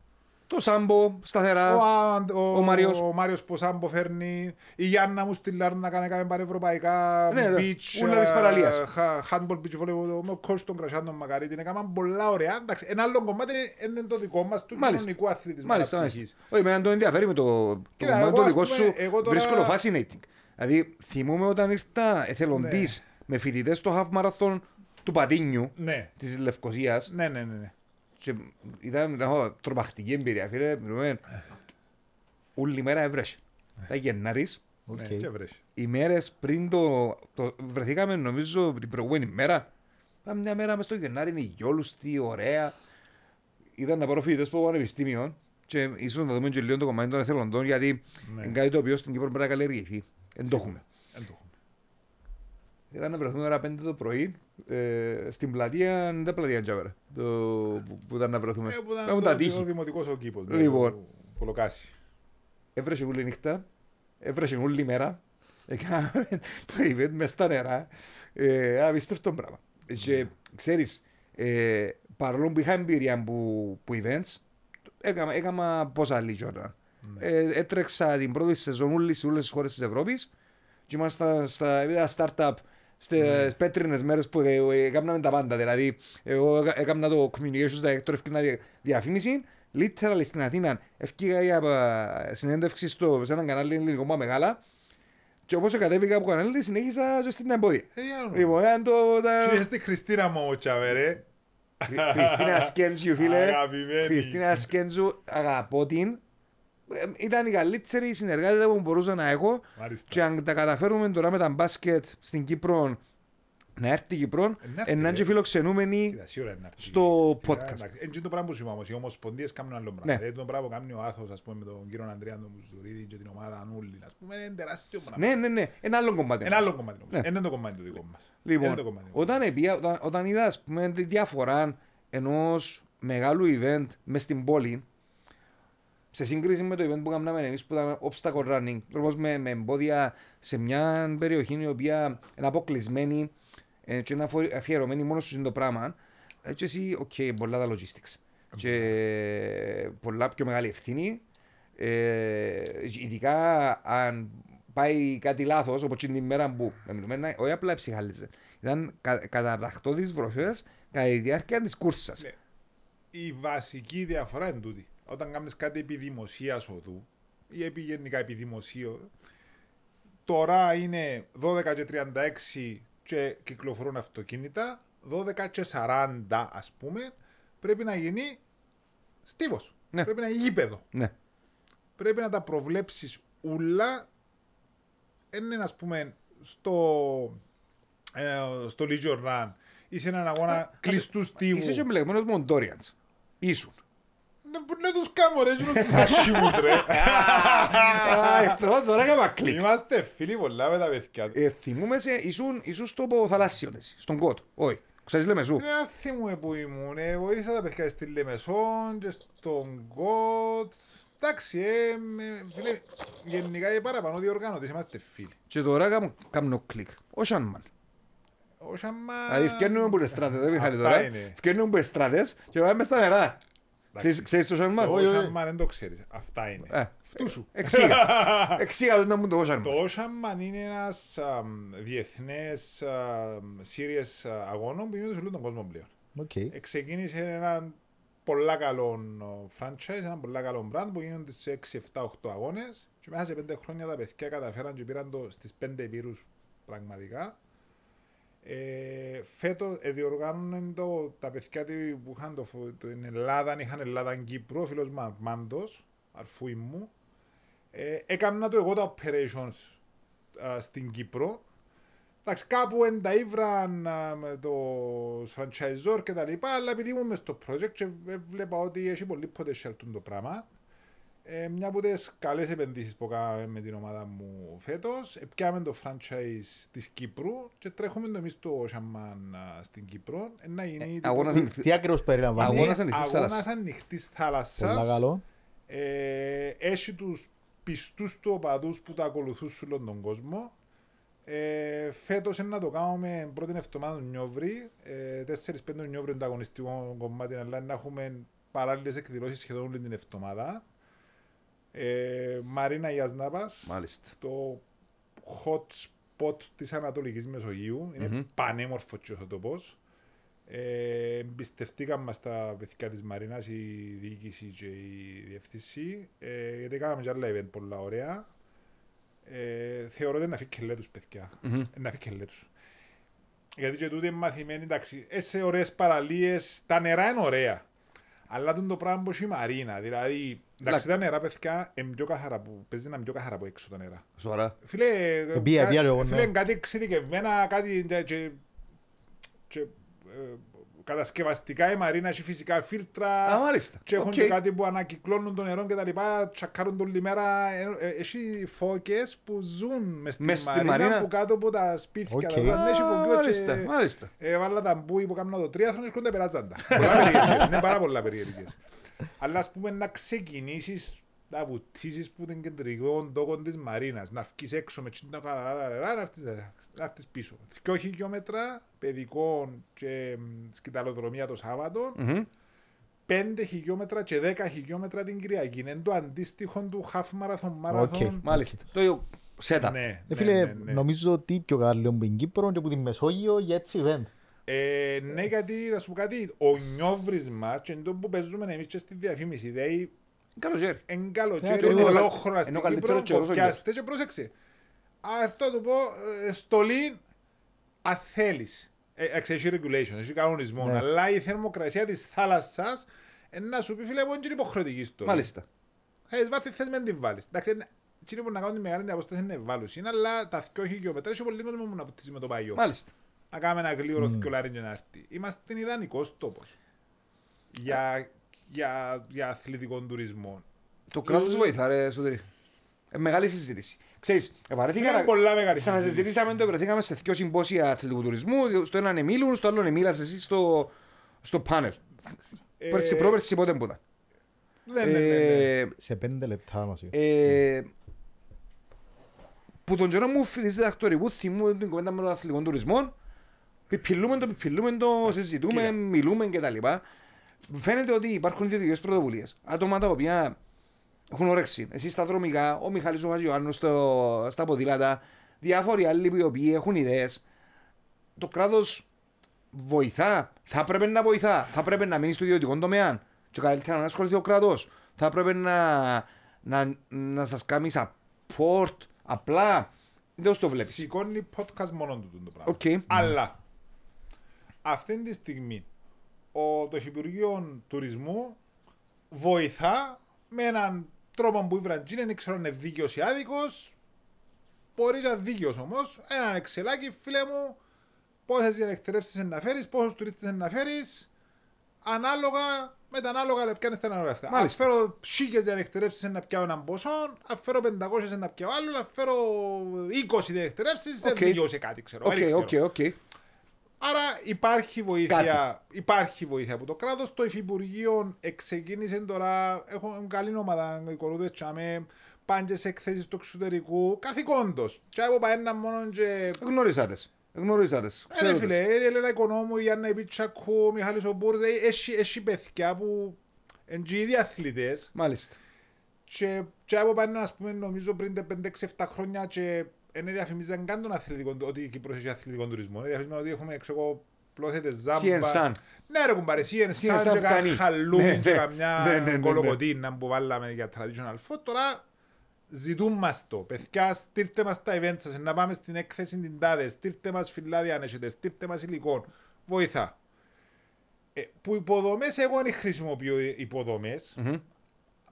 Το Σάμπο, σταθερά. Ο, Α- ο, ο Μάριος. ο Μάριος Ποσάμπο φέρνει, η Γιάννα μου στη Λάρνα κάνει κάνει πανευρωπαϊκά Ναι, ναι, beach, ούλα της ε, παραλίας. χα- handball beach volleyball, με ο coach των Κρασιάντων Μακαρίτη, είναι κάμα πολλά ωραία. Εντάξει, ένα άλλο κομμάτι είναι- είναι το δικό μας του Μάλιστα. κοινωνικού αθλητισμού Μάλιστα, αναψυχής. μάλιστα. Όχι, εμένα το ενδιαφέρει με το, το Κοίτα, κομμάτι εγώ, το ας δικό πούμε, σου. εγώ τώρα- Βρίσκω το fascinating. Δηλαδή, θυμούμαι όταν ήρθα εθελοντής Ναι. με φοιτητές στο half marathon του Πατίνιου Ναι, της Λευκοσίας. ναι, ναι, ναι. Ναι. Και ήταν, ήταν τρομακτική εμπειρία. Φίλε, μιλούμε, όλη μέρα έβρεσε. Ήταν Γενάρης. Οκ. ναι, και βρέσει. Οι μέρες πριν το, το. Βρεθήκαμε νομίζω την προηγούμενη μέρα. Πάμε μια μέρα μες στο Γενάρη, είναι ηλιόλουστη, ωραία. Ήταν να πάρω φοιτητές από το πανεπιστήμιο και ίσως να δούμε και λίγο το κομμάτι των εθελοντών γιατί Ναι. είναι κάτι το οποίο στην Κύπρο πρέπει να καλλιεργηθεί. Δεν το έχουμε. Εν το έχουμε. Ήταν να βρεθούμε ώρα 5 το πρωί ε, στην πλατεία, δεν ήταν πλατεία Τζάβερα, το, που, που ήταν να βρεθούμε. Ε, που ήταν Κάμουν το- τα ο τείχη. δημοτικός ο κήπος. ναι, Λοιπόν. το Πολοκάσι. Έβρεσε όλη νύχτα, έβρεσε όλη μέρα, έκαναμε [laughs] το event μες στα νερά, ε, απίστευτο πράγμα. Και ξέρεις, ε, παρόλο που είχα εμπειρία που, που events, έκανα, έκανα πόσα άλλη ώρα. Ε, έτρεξα την πρώτη σεζόν όλες σε όλες τις χώρες της Ευρώπης και ήμασταν στα επίπεδα startup στις πέτρινες μέρες που ε, ε, έκαναμε τα πάντα. Δηλαδή, εγώ έκα- έκανα το communications director, ευκαιρνα διαφήμιση, literal στην Αθήνα, ευκήγα για ε, συνέντευξη στο, σε έναν κανάλι ελληνικό μα μεγάλα και όπως κατέβηκα από το κανάλι συνέχισα και στην εμπόδια. Ε, για να Λοιπόν, ήταν το... τα- Και είσαι στη Χριστίνα μου, τσαβερέ. Χρυ- Χριστίνα Σκέντζιου, φίλε. Αγαπημένη. Χριστίνα Σκέντζιου, αγαπώ την. Ε, Ήταν η καλύτερη συνεργάτη που μπορούσα να έχω. Μάλιστα. Και αν τα καταφέρουμε τώρα με τα μπάσκετ στην Κύπρο, να έρθει η Κύπρο, να έρθει, να ρε. είναι φιλοξενούμενοι. Κοίτα, σίγουρα είναι να έρθει. στο Κοίτα, podcast. εντάξει, Έτσι είναι το πράγμα που σου είπα όμως, οι ομοσπονδίες κάνουν άλλο πράγμα. Ναι. Δηλαδή το πράγμα που κάνει ο Άθος, ας πούμε, με τον κύριο Ανδρέα τον Μουζουρίδη και την ομάδα Ανούλη, ας πούμε, είναι τεράστιο πράγμα. Ναι, ναι, ναι. Ένα άλλο κομμάτι. Ένα άλλο κομμάτι όμως. Ναι. Είναι το κομμάτι το δικό μας. Λοιπόν, Είναι το κομμάτι. όταν, επία, όταν, όταν είδα ας πούμε, τη διαφορά ενός μεγάλου event μες στην πόλη, σε σύγκριση με το event που κάναμε εμείς που ήταν obstacle running, όμως με, με εμπόδια σε μια περιοχή η οποία είναι αποκλεισμένη ε, και είναι αφο- αφιερωμένη μόνο σου είναι το πράγμα, έτσι εσύ, οκ, πολλά τα logistics. Και πολλά πιο μεγάλη ευθύνη. Ε, ειδικά αν πάει κάτι λάθος, όπως την ημέρα που με μιλούμε, να- όχι απλά ψυχάλιζε. Ήταν κα, καταραχτώ τι βροχές κατά τη διάρκεια της κούρσα. Ναι. Η βασική διαφορά είναι τούτη. Όταν κάνεις κάτι επί δημοσίας οδού ή επί γενικά επί δημοσίου, τώρα είναι 12 και 36 και κυκλοφορούν αυτοκίνητα, 12 και 40 ας πούμε, πρέπει να γίνει στίβος. Ναι. Πρέπει να γίνει γήπεδο. Ναι. Πρέπει να τα προβλέψεις ούλα. Είναι ας πούμε στο, ε, στο Legion Run ή σε έναν αγώνα κλειστού στίβου. Είσαι και εμπλεγμένος Μοντόριαντ. Ήσουν. Να, να τους κάνω ρε, εκείνους τους [laughs] άσχημους ρε. Α, Τώρα τώρα έκανα κλικ. Είμαστε φίλοι πολλά με τα παιδιά. Ε, Θυμούμαι σε, ήσουν, ήσουν στο θαλάσσιο, εσύ, στον κότ. Όχι. Ξέρεις λέμε σου. Δεν θυμούμαι που ήμουν, ε, βοήθησα τα παιδιά στη Λεμεσόν και στον Κότ. Εντάξει, ε, με- φίλε, γενικά οι παραπάνω διοργάνωτες είμαστε φίλοι. Και τώρα κάνω, κάνω κλικ. Ο Σάνμαν. Ο Σαμά... Δηλαδή φτιάχνουμε που είναι στράτες, δεν Αυτά μιχάλη τώρα. είναι. Φτιάχνουμε που είναι στράτες και πάμε στα νερά. Ξέρεις- Ξέρεις το Σάνμαν. Ο Όχι, όχι. Σαμά δεν το ξέρεις. Αυτά είναι. Ε, Αυτού σου. Εξήγα. [laughs] Εξήγα το να μου το Το Σάνμαν. Ocean είναι ένας αμ, διεθνές αμ, series α, αγώνων που γίνεται σε όλο τον κόσμο πλέον. Οκ. Ε, Ξεκίνησε ένα πολλά καλό ο, franchise, ένα πολλά καλό brand που γίνονται σε 6, 7, 8 αγώνες και μέσα σε 5 χρόνια τα παιδιά καταφέραν και πήραν το στις 5 ηπείρους πραγματικά. Ε, φέτος ε, διοργάνωναν το, τα παιδιά τι- που είχαν το, φο- την Ελλάδα, είχαν Ελλάδα Κύπρο, ο φίλος μου Μάντος, αρφούι μου. Ε, έκανα το εγώ τα operations α, στην Κύπρο. Εντάξει, κάπου ενταΐβραν α, με το franchisor και τα λοιπά, αλλά επειδή ήμουν μες στο project και ε, βλέπα ότι έχει πολύ potential τούτο το πράγμα, Ε, μια από τις καλές επενδύσεις που κάναμε με την ομάδα μου φέτος, πιάμε το franchise της Κύπρου και τρέχουμε το εμείς το Σαμάν α, στην Κύπρο. Ε, να γίνει Ε, αγώνας Τι, ανοιχτή- τι ακριβώς περιλαμβάνεις; Αγώνας ανοιχτής αγώνας θάλασσας. ανοιχτής Πολλά θάλασσας. καλό. Ε, έχει τους πιστούς του οπαδούς που τα ακολουθούν σε όλον τον κόσμο. Ε, φέτος είναι να το κάνουμε πρώτη εβδομάδα του Νιόβρη. Ε, 4-5 Νιόβρη είναι το αγωνιστικό κομμάτι, αλλά να έχουμε παράλληλες εκδηλώσεις σχεδόν όλη την εβδομάδα. Ε, Μαρίνα Ιασνάπας, Μάλιστα. το hot spot της Ανατολικής Μεσογείου. Είναι Μμμ. πανέμορφο και θα το πω. Ε, εμπιστευτήκαν μας τα παιδιά της Μαρίνας, η διοίκηση και η διευθύνση, ε, γιατί κάναμε και άλλα event πολλά ωραία. Ε, θεωρώ ότι είναι να φύγει κελέ τους παιδιά. Μμμ. Ε, Να φύγει κελέ τους. Γιατί και τούτοι είναι μαθημένοι, εντάξει, ε, σε ωραίες παραλίες, τα νερά είναι ωραία. Αλλά τον το πράγμα που έχει η Μαρίνα, δηλαδή, εντάξει, τα νερά παιδιά είναι πιο καθαρά που, παίζει να είναι πιο καθαρά από έξω τα νερά. Σοβαρά. Φίλε, Μπία, κα- τι άλλο, φίλε ναι. κάτι εξειδικευμένα, κάτι και, και, και, ε, κατασκευαστικά η Μαρίνα έχει φυσικά φίλτρα Α, μάλιστα. και έχουν Οκ. και κάτι που ανακυκλώνουν το νερό και τα λοιπά, τσακάρουν το όλη μέρα. Ε, ε, Έχει φώκες που ζουν μες στη Μες στη Μαρίνα, Μαρίνα. που κάτω από τα σπίτια. Οκ. τα λοιπά. Έχει Α, φωκιό Μάλιστα, και- μάλιστα. ε, βάλα τα μπούι που κάνουν το τρίαθλο έρχονται περάζαντα. [laughs] Πολλά περίεργες, είναι πάρα πολλά περίεργες. Αλλά ας πούμε να ξεκινήσεις να βουτήσεις που τον κεντρικό ντόκο της Μαρίνας, να βγεις έξω με τζείντα καλά νερά, να έρθεις- να έρθεις πίσω. Δυο χιλιόμετρα παιδικών και μ, σκυταλοδρομία το Σάββατο, Μμμ. 5 χιλιόμετρα και 10 χιλιόμετρα την Κυριακή. Είναι το αντίστοιχο του half marathon marathon. Οκ. Μάλιστα. Το ίδιο setup. Ναι, Ε, ναι, φίλε, ναι, ναι. νομίζω ότι πιο καλό από την Κύπρο και από την Μεσόγειο για έτσι event. Ε, ναι, γιατί να σου πω κάτι, ο νιόβρης μας και το που παίζουμε εμείς και στη διαφήμιση, δηλαδή Καλοκαίρι. εν καλοκαίρι, Ε, ακριβώς. ολόχρονα Ενώ στην καλύτερο Κύπρο, καιρός ο κοπιάστε και πρόσεξε. Αυτό το πω, ε, στολή, αν θέλεις. Ε, εντάξει, έχει regulation, έχει κανονισμό, Ναι. αλλά η θερμοκρασία της θάλασσας ε, να σου πει φίλε, εγώ είναι υποχρεωτική στολή. Μάλιστα. Θες βάθη, θες με την βάλεις. Εντάξει, είναι- εκείνοι που να κάνουν τη μεγάλη απόσταση είναι βάλους. Είναι, αλλά τα 2 χιλιόμετρα έχει πολύ κόσμο που να ποτίσει με το παγιό. Μάλιστα. Να κάνουμε ένα γλύωρο mm. και να έρθει. Είμαστε ιδανικός τόπος για, για, για αθλητικό τουρισμό. Το κράτος βοηθά ρε Σωτήρη. Ε, μεγάλη συζήτηση. Ξέρεις, βαρέθηκα Είναι να... πολλά μεγάλη Σαν συζήτηση. συζητήσαμε το βρεθήκαμε σε δύο συμπόσια αθλητικού τουρισμού. Στο έναν εμίλουν, στο άλλο εμίλας εσύ στο, στο πάνελ. Ε, Πέρσι, πρόπερσι, πότε που ήταν. Ναι, ναι, ναι, ναι. Ε, Σε πέντε λεπτά μας είπε. ε, που τον καιρό μου φίλοι διδακτορικού θυμού την κουβέντα με τον αθλητικό τουρισμό πιπιλούμε το, πιπιλούμε το, συζητούμε, Κοίτα. μιλούμε κτλ. Φαίνεται ότι υπάρχουν ιδιωτικές πρωτοβουλίες. Άτομα τα οποία έχουν όρεξη. Εσύ στα δρομικά, ο Μιχάλης ο Χαζιωάννου στο, στα ποδήλατα, διάφοροι άλλοι οι οποίοι έχουν ιδέες. Το κράτος βοηθά, θα έπρεπε να βοηθά, θα έπρεπε να μείνει στο ιδιωτικό τομέα και καλύτερα να ασχοληθεί ο κράτος. Θα έπρεπε να, να, να σας κάνει support, απλά δεν το βλέπεις. Σηκώνει podcast μόνο του το πράγμα. Οκ. Αλλά αυτή τη στιγμή ο, το Υφυπουργείο Τουρισμού βοηθά με έναν τρόπο που η Βραντζίνη δεν ξέρω αν είναι δίκαιος ή άδικος. Μπορεί να δίκαιος όμως. Έναν εξελάκι, φίλε μου, πόσες διανεκτερεύσει να φέρεις, πόσους τουρίστες να φέρεις, ανάλογα με τα ανάλογα λεπτά είναι στα ανάλογα αυτά. Αν Μάλιστα. φέρω σίγε διανεκτερεύσει να πιάω έναν ποσό, αν φέρω 500 να πιάω άλλο, αν φέρω 20 διανεκτερεύσει, δεν Οκ. δικαιούσε κάτι, ξέρω. Οκ, δεν ξέρω. Οκ, οκ. Άρα υπάρχει βοήθεια, Κάτι. υπάρχει βοήθεια από το κράτος. Το Υφυπουργείο εξεκίνησε τώρα, έχουν καλή ομάδα οικονομίες τσάμε, πάνε και σε εκθέσεις του εξωτερικού, καθηκόντως. Και από ένα μόνο και... Γνωρίζατε. Γνωρίζατε. Ε, ρε φίλε, η Ελένα Οικονόμου, η Άννα Επιτσακού, ο Μιχάλης Ομπούρς, ε, έχει, έχει παιδιά που είναι και ήδη αθλητές Μάλιστα. και, και από πάνω, ας πούμε, νομίζω πριν 5-6-7 χρόνια και δεν διαφημίζαν καν τον αθλητικό, ότι η Κύπρος έχει αθλητικό τουρισμό. Ε, Διαφημίζαν ότι έχουμε, ξέρω εγώ, πλώθετες ζάμπα. CN Sun. Ναι ρε κουμπάρε, CN CN Sun Sun και κάνει. κάνα χαλούμι Ναι, και ναι. καμιά Ναι, ναι, ναι, ναι. κολοκοτίνα που βάλαμε για traditional food. Τώρα ζητούν μας το. Παιδιά, στείλτε μας τα event σας, να πάμε στην έκθεση την τάδε, στείλτε μας φυλάδια αν έχετε, στείλτε μας υλικών. Βοηθά. Ε, που υποδομές, εγώ δεν χρησιμοποιώ υποδομές, Μμμ.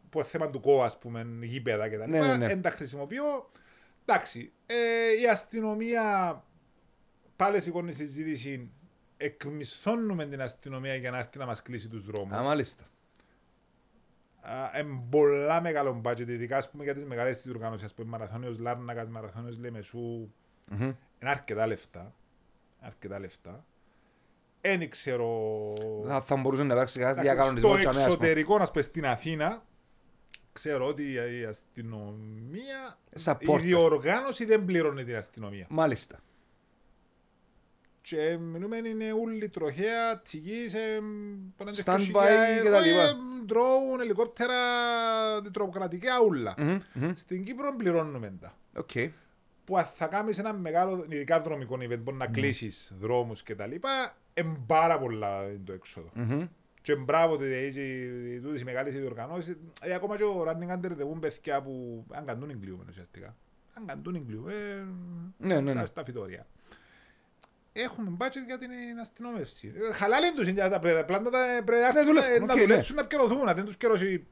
που είναι θέμα του κόμμα, ας πούμε, γήπεδα και τα Ναι, λοιπά, ναι, ναι. δεν τα χρησιμοποιώ. Εντάξει, ε, η αστυνομία πάλι σηκώνει συζήτηση, εκμισθώνουμε την αστυνομία για να έρθει να μας κλείσει τους δρόμους. Α, μάλιστα. Εν πολλά μεγάλο budget, ειδικά ας πούμε για τις μεγάλες της οργάνωσης, ας πούμε μαραθώνιος Λάρνακας, μαραθώνιος Λεμεσού, Μμμ. είναι αρκετά λεφτά. Αρκετά λεφτά. Εν ξέρω... Θα, θα μπορούσε να υπάρξει κανένας Εντάξει, διακανονισμός Στο και αμέσως, ας πούμε. εξωτερικό, να πούμε στην Αθήνα, ξέρω ότι η αστυνομία, Support. η διοργάνωση δεν πληρώνει την αστυνομία. Μάλιστα. Και μιλούμε είναι ούλοι τροχέα, τυχή σε Stand-by και τα λοιπά. Ντρόουν, ελικόπτερα, τρομοκρατικά ούλα. Μμμ, μμμ. Στην Κύπρο πληρώνουμε τα. Οκ. Που αν θα κάνεις ένα μεγάλο, ειδικά δρομικό event, μπορεί να κλείσεις δρόμους και τα λοιπά, είναι πάρα πολλά είναι το έξοδο. Μμμ. Και μπράβο ότι έχει τούτες οι μεγάλες διοργανώσεις, ε, ακόμα και ο Running Under the Moon παιδιά που αν καντούν εγκλείουμε ουσιαστικά. Αν καντούν εγκλείουμε, ε, Ναι, ναι, ναι. στα, στα φυτόρια. Έχουμε budget για την αστυνόμευση. Ε, Χαλάλη τους είναι για τα πρέ- τα πλάντα, τα- πρέπει να- Ναι, δουλεύουν, να οκ, ναι. δουλέψουν να επικαιρωθούν, αν δεν τους καιρώσει...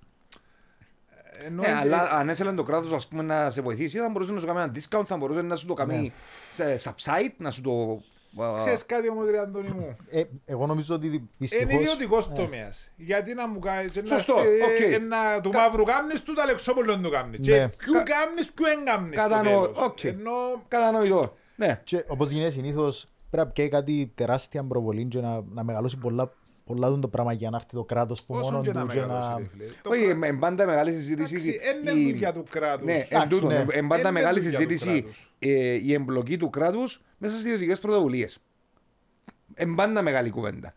ε, ενώ Ναι, είναι- αλλά αν έθελε το κράτος ας πούμε, να σε βοηθήσει, θα μπορούσε να σου κάνει ένα discount, θα μπορούσε να σου το κάνει σε subside, να σου το. Α, Ξέρεις κάτι όμως, ρε Αντώνη μου; Ε, εγώ νομίζω ότι Είναι δυστυχώς... ιδιωτικός τομέας. Γιατί να μου κάνει... και να Σωστό, έρθει, οκ. ε, να του μαύρου κάμνης του, τα λεξόπολων του κάμνης. Ναι. Και ποιου Κα- κάμνης, ποιου εν κάμνης στο Κατανοώ, τέλος. οκ. Ενώ Κατανοητό. Ναι. Και όπως γίνεται συνήθως πρέπει να πιάει κάτι τεράστια προβολή και να, να μεγαλώσει πολλά, πολλά δουν το πράγμα για να έρθει το κράτος που όσο μόνο και του να και μεγαλώσει, να... ρε φίλε. Το Όχι, κράτος- ε, εν πάντα μεγάλη συζήτηση. Εντάξει, εν είναι η- δουλειά του κράτους. Ναι, εν Εντάξει, τούτο, ναι. εν πάντα Είναι μεγάλη δουλειά του συζήτηση κράτους. ε, η εμπλοκή του κράτους μέσα στις ιδιωτικές πρωτοβουλίες. Εν πάντα μεγάλη κουβέντα.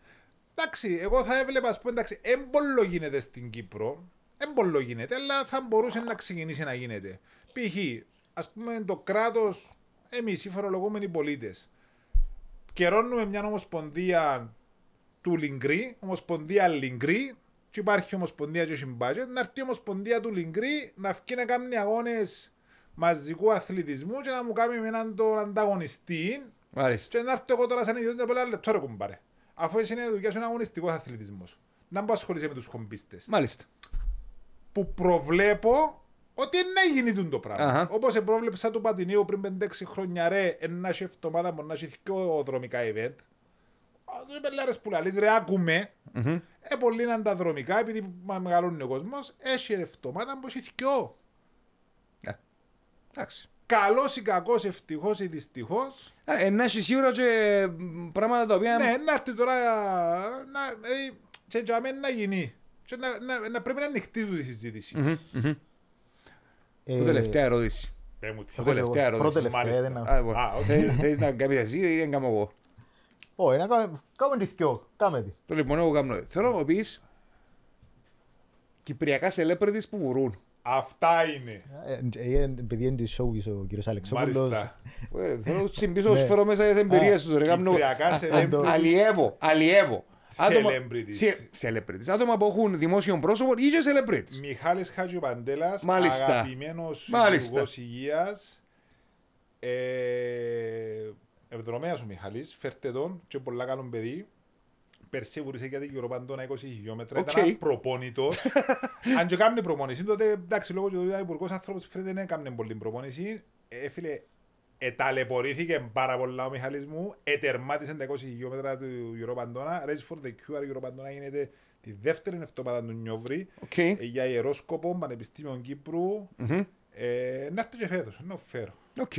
Εντάξει, εγώ θα έβλεπα, ας πούμε, εντάξει, έμπολο γίνεται στην Κύπρο, έμπολο γίνεται, αλλά θα μπορούσε να ξεκινήσει να γίνεται. Π.χ., ας πούμε, το κράτος, εμείς οι φορολογούμενοι πολίτες, καιρώνουμε μια ομοσπονδία του Λιγκρή, ομοσπονδία Λιγκρή, και υπάρχει ομοσπονδία και έχει budget, να έρθει η ομοσπονδία του Λιγκρή να βγει να κάνει αγώνες μαζικού αθλητισμού και να μου κάνει με έναν τον ανταγωνιστή Μάλιστα. και να έρθω εγώ τώρα σαν ιδιότητα να πω ένα λεπτό ρε κουμπάρε. Αφού εσύ είναι δουλειά σου είναι αγωνιστικός αθλητισμός. Να μην ασχολείσαι με τους χομπίστες. Μάλιστα. Που προβλέπω ότι είναι να γίνει τούτο το πράγμα. Αχα. Όπως επρόβλεψα του Πατηνίου πριν 5-6 χρόνια ρε, να έχει εβδομάδα μπορεί να έχει δυο δρομικά event. Α, Του είπε λάρες που λαλείς ρε άκουμε. Μμμ. Ε, πολύ είναι τα δρομικά επειδή μα- μεγαλώνει ο κόσμος. Έχει εβδομάδα που έχει δυο. Ε, Εντάξει. Καλός ή κακός, ευτυχώς ή δυστυχώς. Ε, Να έχει σίγουρα και μ, πράγματα τα οποία. Ναι, να έρθει τώρα να, ε, και για μένα να γίνει. Και να, να, να πρέπει να ανοιχτεί του τη συζήτηση. Μμμ, μμμ. Ε, Το τελευταία ερώτηση. Πες μου τι. Το εγώ- τελευταία ερώτηση. πρώτη-τελευταία, μάλιστα. δεν είναι- Α, λοιπόν. Α, οκ. [laughs] Θε- Θέλεις να κάνεις εσύ ή να κάνω εγώ; Όχι, να κάνουμε, κάνουμε τις δυο, κάμε τη. Το λοιπόν εγώ κάνω. Θέλω να μου πεις κυπριακά celebrities που βουρούν. Αυτά είναι. Ε, ε, Επειδή είναι της showbiz ο κύριος Αλεξόπουλος. Μάλιστα. Ε, Θέλω να τους ψήσω, να τους Ναι. φέρω μέσα τις εμπειρίες τους. ρε, κάνω- Κυπριακά Α, celebrities. Αλλιεύω, αλλιεύω. Άτομα- Celebrities. σε- Celebrities. Άτομα που έχουν δημόσιο πρόσωπο ή και celebrities. Μιχάλης Χατζιπαντέλας, Μάλιστα. αγαπημένος Μάλιστα. υπουργός υγείας. Ε, εν δρομέας ο Μιχάλης, φέρτε τον και πολλά καλό παιδί. Πέρσι εβούρησε για την Γεροπαντώνα 20 χιλιόμετρα, Οκ. ήταν απροπόνητος. [laughs] Αν και κάνει προπόνηση, τότε εντάξει, λόγω του ότι ήταν υπουργός άνθρωπος, φαίνεται δεν έκανε πολύ προπόνηση. Ε, φίλε, εταλαιπωρήθηκε πάρα πολλά ο Μιχάλης μου, ετερμάτισε τα 20 χιλιόμετρα του Γεροπαντώνα. Race for the Cure Γεροπαντώνα γίνεται τη δεύτερη εβδομάδα του Νιόβρη. Οκ. Ε, για ιερώσκοπο, Πανεπιστήμιο Κύπρου. Μμμ. Ε, να έρθει και φέτος, να φέρω. Οκ.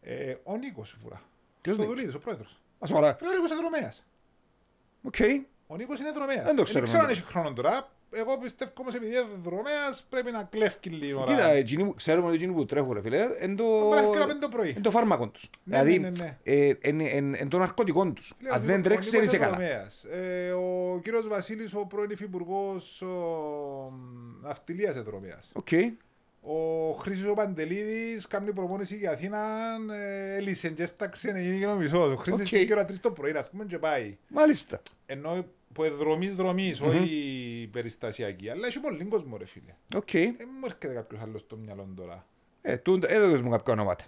Ε, ο Νίκος φουρά. Ποιος ο Νίκος; Δουλίδης, ο πρόεδρος. Ας ωραία. Φίλε, ο Νίκος είναι δρομέας. Οκ. Ο Νίκος είναι δρομέας. Δεν το ξέρουμε. Δεν ξέρω αν έχει χρόνο τώρα. Εγώ πιστεύω όμως επειδή είναι δρομέας πρέπει να κλέφκει λίγο ώρα. Κοίτα, εκείνοι που- ξέρουμε ότι εκείνοι που τρέχουν ρε φίλε, είναι το... Μπορεί να φύγει πέντε το πρωί. είναι το φάρμακο τους. Ναι, Δηλαδή, ναι, ναι, ναι. ε, είναι είναι- είναι το ναρκωτικό τους. Λέω, Αν ο δεν Νίκος- τρέξεις ο δεν Νίκος είσαι είναι καλά. δρομέας. Ε, ο κύριος Βασίλης, ο πρώην υφυπουργός ο, ναυτιλίας είναι δρομέας. Οκ. Ο Χρήστος ο Παντελίδης κάνει προπόνηση για Αθήνα, ε, έλυσε και έσταξε να γίνει και ο μισός. Ο Χρήστος Οκ. okay. και ώρα τρεις το πρωί, ας πούμε, και πάει. Μάλιστα. Ενώ που εδρομής δρομής, όχι περιστασιακή. Αλλά έχει πολύ κόσμο ρε φίλε. Οκ. Δεν μου έρχεται κάποιος άλλος στο μυαλό τώρα. Ε, τούτο- έδωκες μου κάποια ονόματα.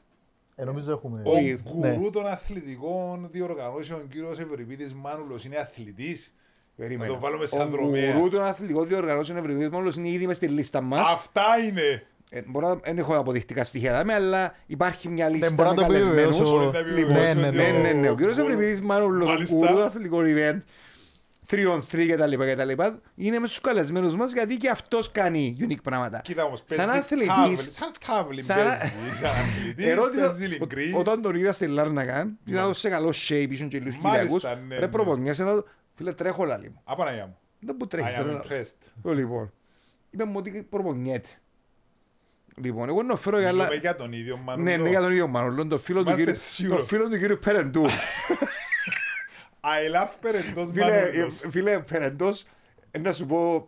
Ε, νομίζω έχουμε... Ο Όχι, γκουρού των αθλητικών διοργανώσεων, ο κύριος Ευρυπίδης Μάνουλος, είναι αθλητής. Περίμενα. Να το βάλουμε σαν Ο δρομέα. γκουρού των αθλητικών διοργανώσεων ευρωπαϊκής μόνος είναι ήδη μες στη λίστα μας. Αυτά είναι. Ε, μπορώ να δεν έχω αποδεικτικά στοιχεία δάμε, αλλά υπάρχει μια λίστα μπορώ με να το καλεσμένους. επιβεβαιώσω. Μπορεί να Λοιπόν, Ναι, ναι, ναι, ναι, ναι. Ο κύριος γκουρού- Ευρυπίδης Μάνουλος, ο Μάλιστα. γκουρού του αθλητικού event, 3 on 3 και τα λοιπά και τα λοιπά, είναι με στους καλεσμένους μας γιατί και αυτός κάνει unique πράγματα. Κοίτα όμως, Σαν παίζει αθλητής, τάβλη, σαν τάβλη σαν- παίζει, σαν αθλητής, ερώτησα, παίζει λιγκρί. ο- όταν τον είδα στη Λάρνακα, είδα σε καλό shape, ήσουν και λίγους Μάλιστα, κυριακούς, ναι, ρε ναι. προπονιέσαι να φίλε τρέχω λάλη μου. Απαναγιά μου. Δεν που I τρέχεις, am ρε. impressed. Το λοιπόν. Είπε μου ότι προπονιέται. Λοιπόν, εγώ να φέρω για άλλα... Μιλούμε για τον ίδιο Μανούλο. Ναι, ναι, για τον ίδιο Μανολόν, τον φίλο του Είμαστε κύριου, σίγουροι. τον φίλο του κύριου Περεντού. [laughs] I love περεντός Φίλε, Μανούλος. ε, φίλε, Περεντός, ε, να σου πω,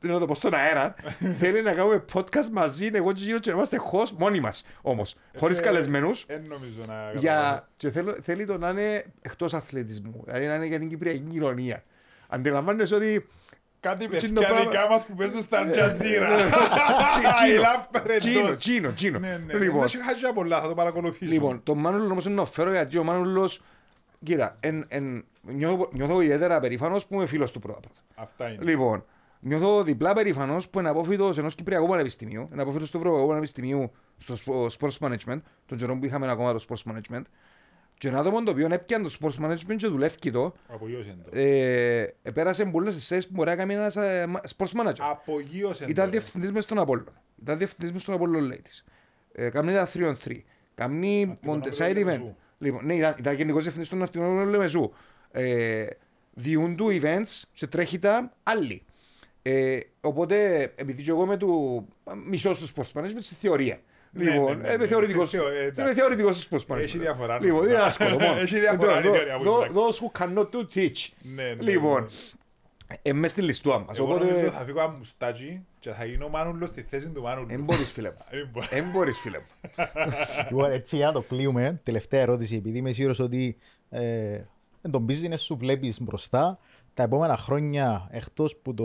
να το πω στον αέρα, [laughs] θέλει να κάνουμε podcast μαζί, εγώ και γύρω και να είμαστε host μόνοι μας, όμως, χωρίς Ε, καλεσμένους. Δεν νομίζω να καταλάβω. Για... Και θέλω, θέλει το να είναι εκτός αθλητισμού, δηλαδή να είναι για την κυπριακή κοινωνία. Αντιλαμβάνεσαι ότι Κάτι Εκείνο παιδιά πράγμα- δικά μας που παίζουν στα Αλτζαζίρα. [laughs] Ναι, I love Τσίνο, περεντός. τσίνο, τσίνο. Ναι, ναι. Λοιπόν, Δεν χάσει πολλά, θα το παρακολουθήσω. Λοιπόν, τον Μάνουλο όμως είναι να φέρω γιατί ο Μάνουλος, κοίτα, εν, εν, νιώθω, νιώθω ιδιαίτερα περήφανος που είμαι φίλος του πρώτα πρώτα. Αυτά είναι. Λοιπόν, νιώθω διπλά περήφανος που είναι απόφοιτος ενός Κυπριακού Πανεπιστημίου, είναι απόφοιτος του Ευρωπαϊκού Πανεπιστημίου στο σπο- Sports Management, τον καιρό που είχαμε ακόμα το Sports Management, και ένα άτομο το οποίο έπιανε το Sports Management και δουλεύει το, Απογείωσε το. ε, πέρασε πολλές θέσεις που μπορεί να κάνει ένας ε, μα- Sports Manager. Απογείωσε το. Ήταν διευθυντής μες στον Απόλλων. Ήταν διευθυντής μες στον Απόλλων Ladies. Ε, Κάμνει τα 3 on 3. Κάμνει Ναυτικό Monte- ναύτικο side event. Λεμεσού. Λοιπόν, ναι, ήταν, ήταν γενικός διευθυντής των ναυτικών Λεμεσού. Ε, διούν του events και τρέχει τα άλλοι. Ε, οπότε, επειδή και εγώ είμαι του μισός του sports management στη θεωρία. Ναι, Λοιπόν, ναι, ναι, είμαι ναι, θεωρητικός. στη θεω- ε, εντάξει. Είμαι θεωρητικός του sports management. Έχει διαφορά, Λοιπόν, ναι. είναι άσχολο μόνο. Έχει διαφορά η Those- θεωρία από την those who cannot do teach. Ναι, ναι, Λοιπόν, ναι. ε, μες στη ληστούα μας. Εγώ νομίζω Οπότε, θα φύγω από μουστάκι και θα γίνω Μάνουλος στη θέση του Μάνουλου. εν μπορείς φίλε μου. [laughs] Δεν μπορώ. Εν μπορείς φίλε μου. [laughs] Λοιπόν, έτσι για να το κλείουμε, τελευταία ερώτηση, επειδή είμαι σίγουρος ότι ε, εν τον business σου βλέπεις μπροστά, τα επόμενα χρόνια, εκτός που το,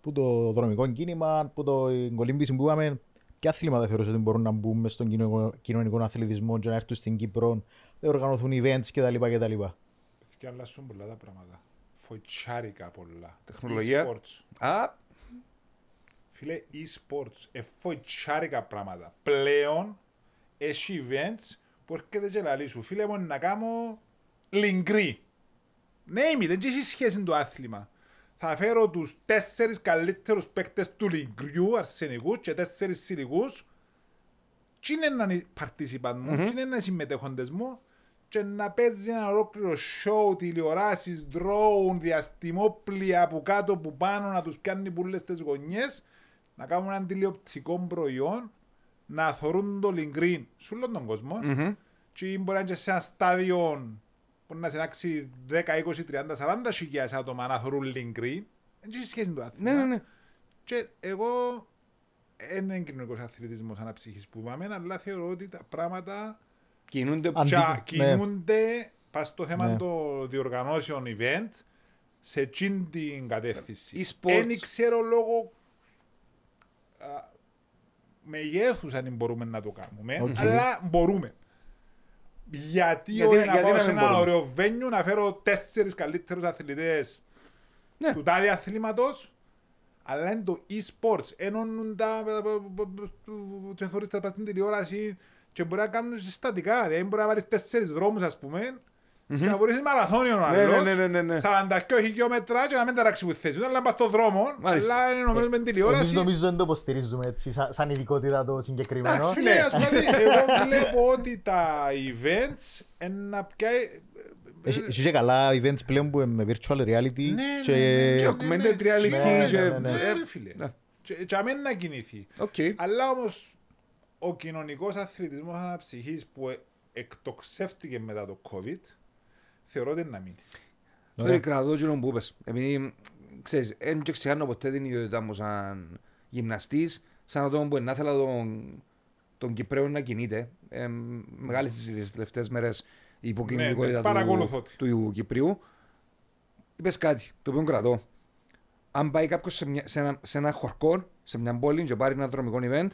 που το δρομικό κίνημα, που το η κολύμπηση που είπαμε, ποια αθλήματα θεωρείς ότι μπορούν να μπουν μες στον κοινωνικό, κοινωνικό αθλητισμό και να έρθουν στην Κύπρο, να οργανωθούν events κτλ. κτλ. Και αλλάσουν πολλά τα πράγματα. Φοητσάρικα πολλά. Τεχνολογία. E-sports. Α, Φίλε, e-sports. Εφοητσάρικα πράγματα. Πλέον, έχει events που έρχεται και λαλεί σου. Φίλε μου, να κάνω λιγκρί. Ναι, μη, δεν έχει σχέση το άθλημα. Θα φέρω τους τέσσερις καλύτερους παίκτες του λιγκριού, αρσενικούς και τέσσερις σιλικούς τι είναι να είναι participant μου, τι είναι να είναι συμμετέχοντες μου και να παίζει ένα ολόκληρο show, τηλεοράσεις, drone, διαστημόπλια που κάτω που πάνω να τους πιάνει πουλές τις γωνιές να κάνουν ένα τηλεοπτικό προϊόν να θωρούν το λιγκρίν σε όλον τον κόσμο. Μμμ. και μπορεί να είναι και σε ένα στάδιο που να συνάξει 10, 20, 30, 40 χιλιάδες άτομα να θωρούν λιγκρίν δεν έχει σχέση με το άθλημα Ναι, ναι, ναι. και εγώ δεν είναι κοινωνικός αθλητισμός αναψυχής που είπαμε, αλλά θεωρώ ότι τα πράγματα Κινούνται Αν- τσα- Αντί- ναι. κινούνται πας στο θέμα Ναι. των διοργανώσεων event σε εκείνη την κατεύθυνση. E-sports. Δεν ξέρω λόγω α, μεγέθους αν μπορούμε να το κάνουμε, Οκ. αλλά μπορούμε. Γιατί, Γιατί- όχι γιατί να πάω να σε μην ένα μπορούμε. ωραίο venue να φέρω τέσσερις καλύτερους αθλητές Ναι. του τάδε αθλήματος αλλά είναι το e-sports. Ενώνουν τα... και θωρείς τα πας στην τηλεόραση και μπορεί να κάνουν συστατικά. Δηλαδή μπορεί να βάλεις τέσσερις δρόμους ας πούμε και να βουράς μαραθώνιο ο Ναι, άλλος. ναι, ναι, ναι, ναι. 42 χιλιόμετρα και να μην ταράξει που τη θέση του, αλλά να πας στον δρόμο, Μάλιστα. αλλά είναι ενωμένος με την Εμείς τηλεόραση. νομίζω δεν το υποστηρίζουμε έτσι, σαν, σαν ειδικότητα το συγκεκριμένο. Εντάξει φίλε, ας πούμε, εγώ βλέπω ότι τα events είναι να πιάει... Έχει έχει και καλά events πλέον που είναι με virtual reality Ναι, και... ναι, ναι, Και ναι, augmented ναι, reality ναι, και- ναι, ναι, ναι. ναι, ρε φίλε. Ναι. Και και αμέν να κινηθεί. Οκ. Αλλά όμως ο κοινωνικός αθλητισμός αναψυχής που ε- εκτοξεύτηκε μετά το COVID θεωρώ ότι είναι να μείνει. Ρε, κρατώ εκείνο που είπες. Επειδή, ξέρεις, δεν και ξεχάνω ποτέ την ιδιότητά μου σαν γυμναστής, σαν άτομο που να ήθελα τον, τον Κυπρέο να κινείται. Ε, μεγάλη συζήτηση τις τελευταίες μέρες η υποκινητικότητα Ναι, ναι, παρακολουθώ του, του Κυπρίου. Είπες κάτι, το οποίο κρατώ. Αν πάει κάποιος σε, μια- σε, ένα, σε ένα χορκό, σε μια πόλη και πάρει ένα δρομικό event,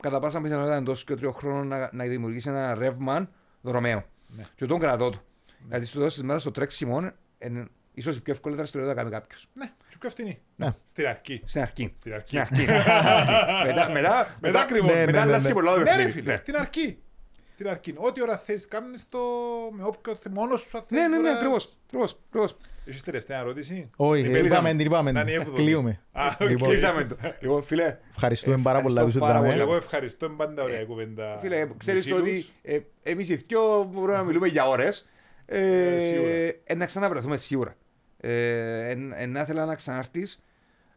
κατά πάσα πιθανότητα εντός και τριών χρόνων να, να δημιουργήσει ένα ρεύμα δρομαίο. Ναι. Και τον κρατώ του. Γιατί στο τέλος της μέρας το τρέξιμο είναι ίσως η πιο εύκολη δραστηριότητα να κάνει κάποιος. Ναι, και πιο φθηνή. Ναι. Στην αρχή. Στην αρχή. Στην αρχή. Στην αρχή. Στην αρχή. Μετά, μετά, μετά, ακριβώς. Ναι, ναι, μετά ναι, αλλάζει ναι. πολλά το Ναι ρε παιχνίδι. φίλε, Ναι. στην αρχή. Στην αρχή. Ό,τι ώρα θέλεις κάνεις το με όποιο θε- μόνος σου αν Ναι, θέλεις ναι, ναι, μπορείς- ακριβώς, ακριβώς, ακριβώς. Έχεις τελευταία ερώτηση; Όχι, Η την πέμπτη. είπαμε, την είπαμε. Να είναι η έβδομη. Κλείουμε. Α, οκ. Λοιπόν, Κλείσαμε το. Λοιπόν, φίλε, Ευχαριστούμε πάρα πολλά που Ευχαριστώ σου πάρα δάμε. πολύ. Εγώ ευχαριστώ, είναι πάντα ωραία η κουβέντα. φίλε, με ξέρεις το φίλους. ότι ε, εμείς οι δυο μπορούμε να μιλούμε για ώρες. Ε, Ε, σίγουρα. ε, να ξαναβρεθούμε σίγουρα. Ε, ε, ε, να ήθελα να ξανάρθεις.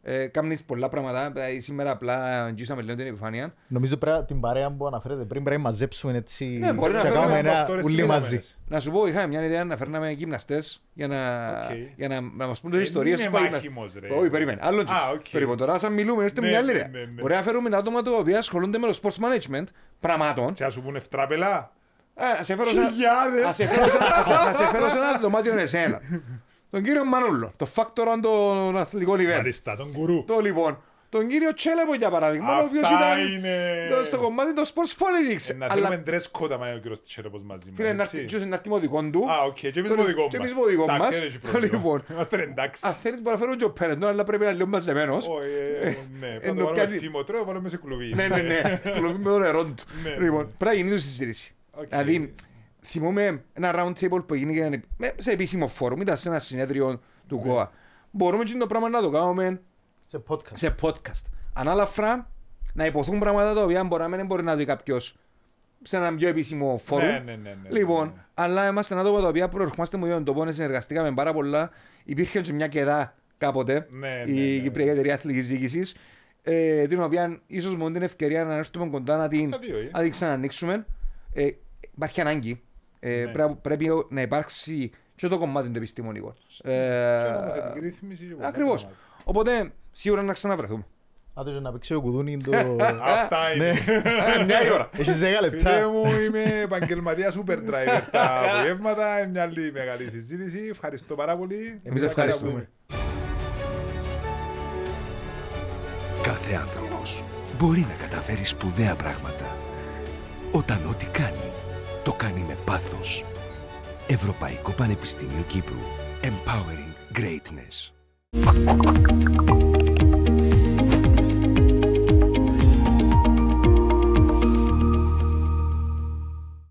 Ε, Κάμνεις πολλά πράγματα. Ε, Σήμερα απλά αγγίσαμε λίγο την επιφάνεια. Νομίζω πρέπει την παρέα που αναφέρετε πριν πρέπει να μαζέψουμε έτσι Ναι, μπορεί να και φέρουμε κάνουμε ένα δόκτωρες ούλοι συνδεδεμένες. μαζί. Να σου πω, είχαμε μια ιδέα να φέρναμε γυμναστές για να, Οκ. για να, να μας πούν τις Ε, ιστορίες είναι που έγιναν. μάχημος, ρε. Όχι, περίμενε. Άλλο Α, οκ. περίμενε. Τώρα σαν μιλούμε, έρχεται Ναι, μια άλλη ναι, ιδέα. ναι, ναι. Μπορεί να φέρουμε άτομα τα οποία ασχολούνται με το sports management πραγμάτων. Και να σου πούνε ευτράπελα. Ε, ας σε φέρω σε ένα- Χιλιάδες. ας σε φέρω σε ένα- ας σε- να σε φέρω σε ένα [laughs] δωμάτιο εσένα. Τον κύριο Μανούλο, το φακτότουμ των αθλητικών event. Μάλιστα, τον κουρού. Το λοιπόν, τον κύριο Τσέλεπο για παράδειγμα, ο οποίος Αυτά ήταν είναι... το- στο κομμάτι των sports politics. Ε, Να Αλλά θέλουμε dress code άμα είναι ο κύριος Τσέλεπος μαζί φίλε, μας, να έτσι. έρθει- να έρθει με το δικό του. Α, οκ, και εμείς Το- με το δικό και μας. εμείς με το δικό Εντάξει, μας. δεν έχει πρόβλημα. Λοιπόν. Είμαστε εντάξει. Αν θέλεις μπορεί να φέρω και ο Περεντό, αλλά πρέπει να είναι λίγο μαζεμένος. Όχι, ε, ναι, θα ενώ το βάλουμε κάνει- θύμο, τώρα θα βάλουμε σε κλουβί. Ναι, ναι, ναι. [laughs] Κλουβί με το νερό του. Ναι, ναι. Λοιπόν, πρέπει να γίνει του συζήτηση. Οκ. Δηλαδή, θυμούμε ένα round table που έγινε με- σε επίσημο φόρουμ, ήταν σε ένα συνέδριο του Ναι. ΚΟΑ. Μπορούμε και το πράγμα να το κάνουμε Σε podcast. σε podcast. Ανάλαφρα, να ειπωθούν πράγματα τα οποία μπορεί να μην μπορεί να πει κάποιος σε ένα πιο επίσημο φόρουμ. Ναι, ναι, ναι, ναι, λοιπόν, ναι, ναι. αλλά είμαστε άτομα τα οποία προερχόμαστε με τον τοπό, συνεργαστήκαμε πάρα πολλά. Υπήρχε και μια κεδά κάποτε, Ναι, ναι, η ναι. Κυπριακή Εταιρεία Αθλητικής Διοίκησης, ε, την οποία ίσως μου την ευκαιρία να έρθουμε κοντά να την, Τα δύο, ε. να την ξανανοίξουμε. Ε, υπάρχει ανάγκη. Ε, Ναι. πρέπει, πρέπει να υπάρξει και το κομμάτι του επιστημονικού. Ε, Και νομοθετική ρύθμισης και πολλά Ακριβώς. πράγματα. Οπότε σίγουρα να ξαναβρεθούμε. Άντε και να παίξει ο κουδούνι το... [laughs] Αυτά είναι. Ε, Μια η ώρα. Έχεις 10 Φίλε λεπτά. μου, είμαι επαγγελματίας Uber driver τα απογεύματα, είναι μια άλλη μεγάλη συζήτηση. Ευχαριστώ πάρα πολύ. Εμείς Θα ευχαριστούμε. ξαναπούμε. Κάθε άνθρωπος μπορεί να καταφέρει σπουδαία πράγματα. Όταν ό,τι κάνει, το κάνει με πάθος. Ευρωπαϊκό Πανεπιστήμιο Κύπρου. Empowering Greatness.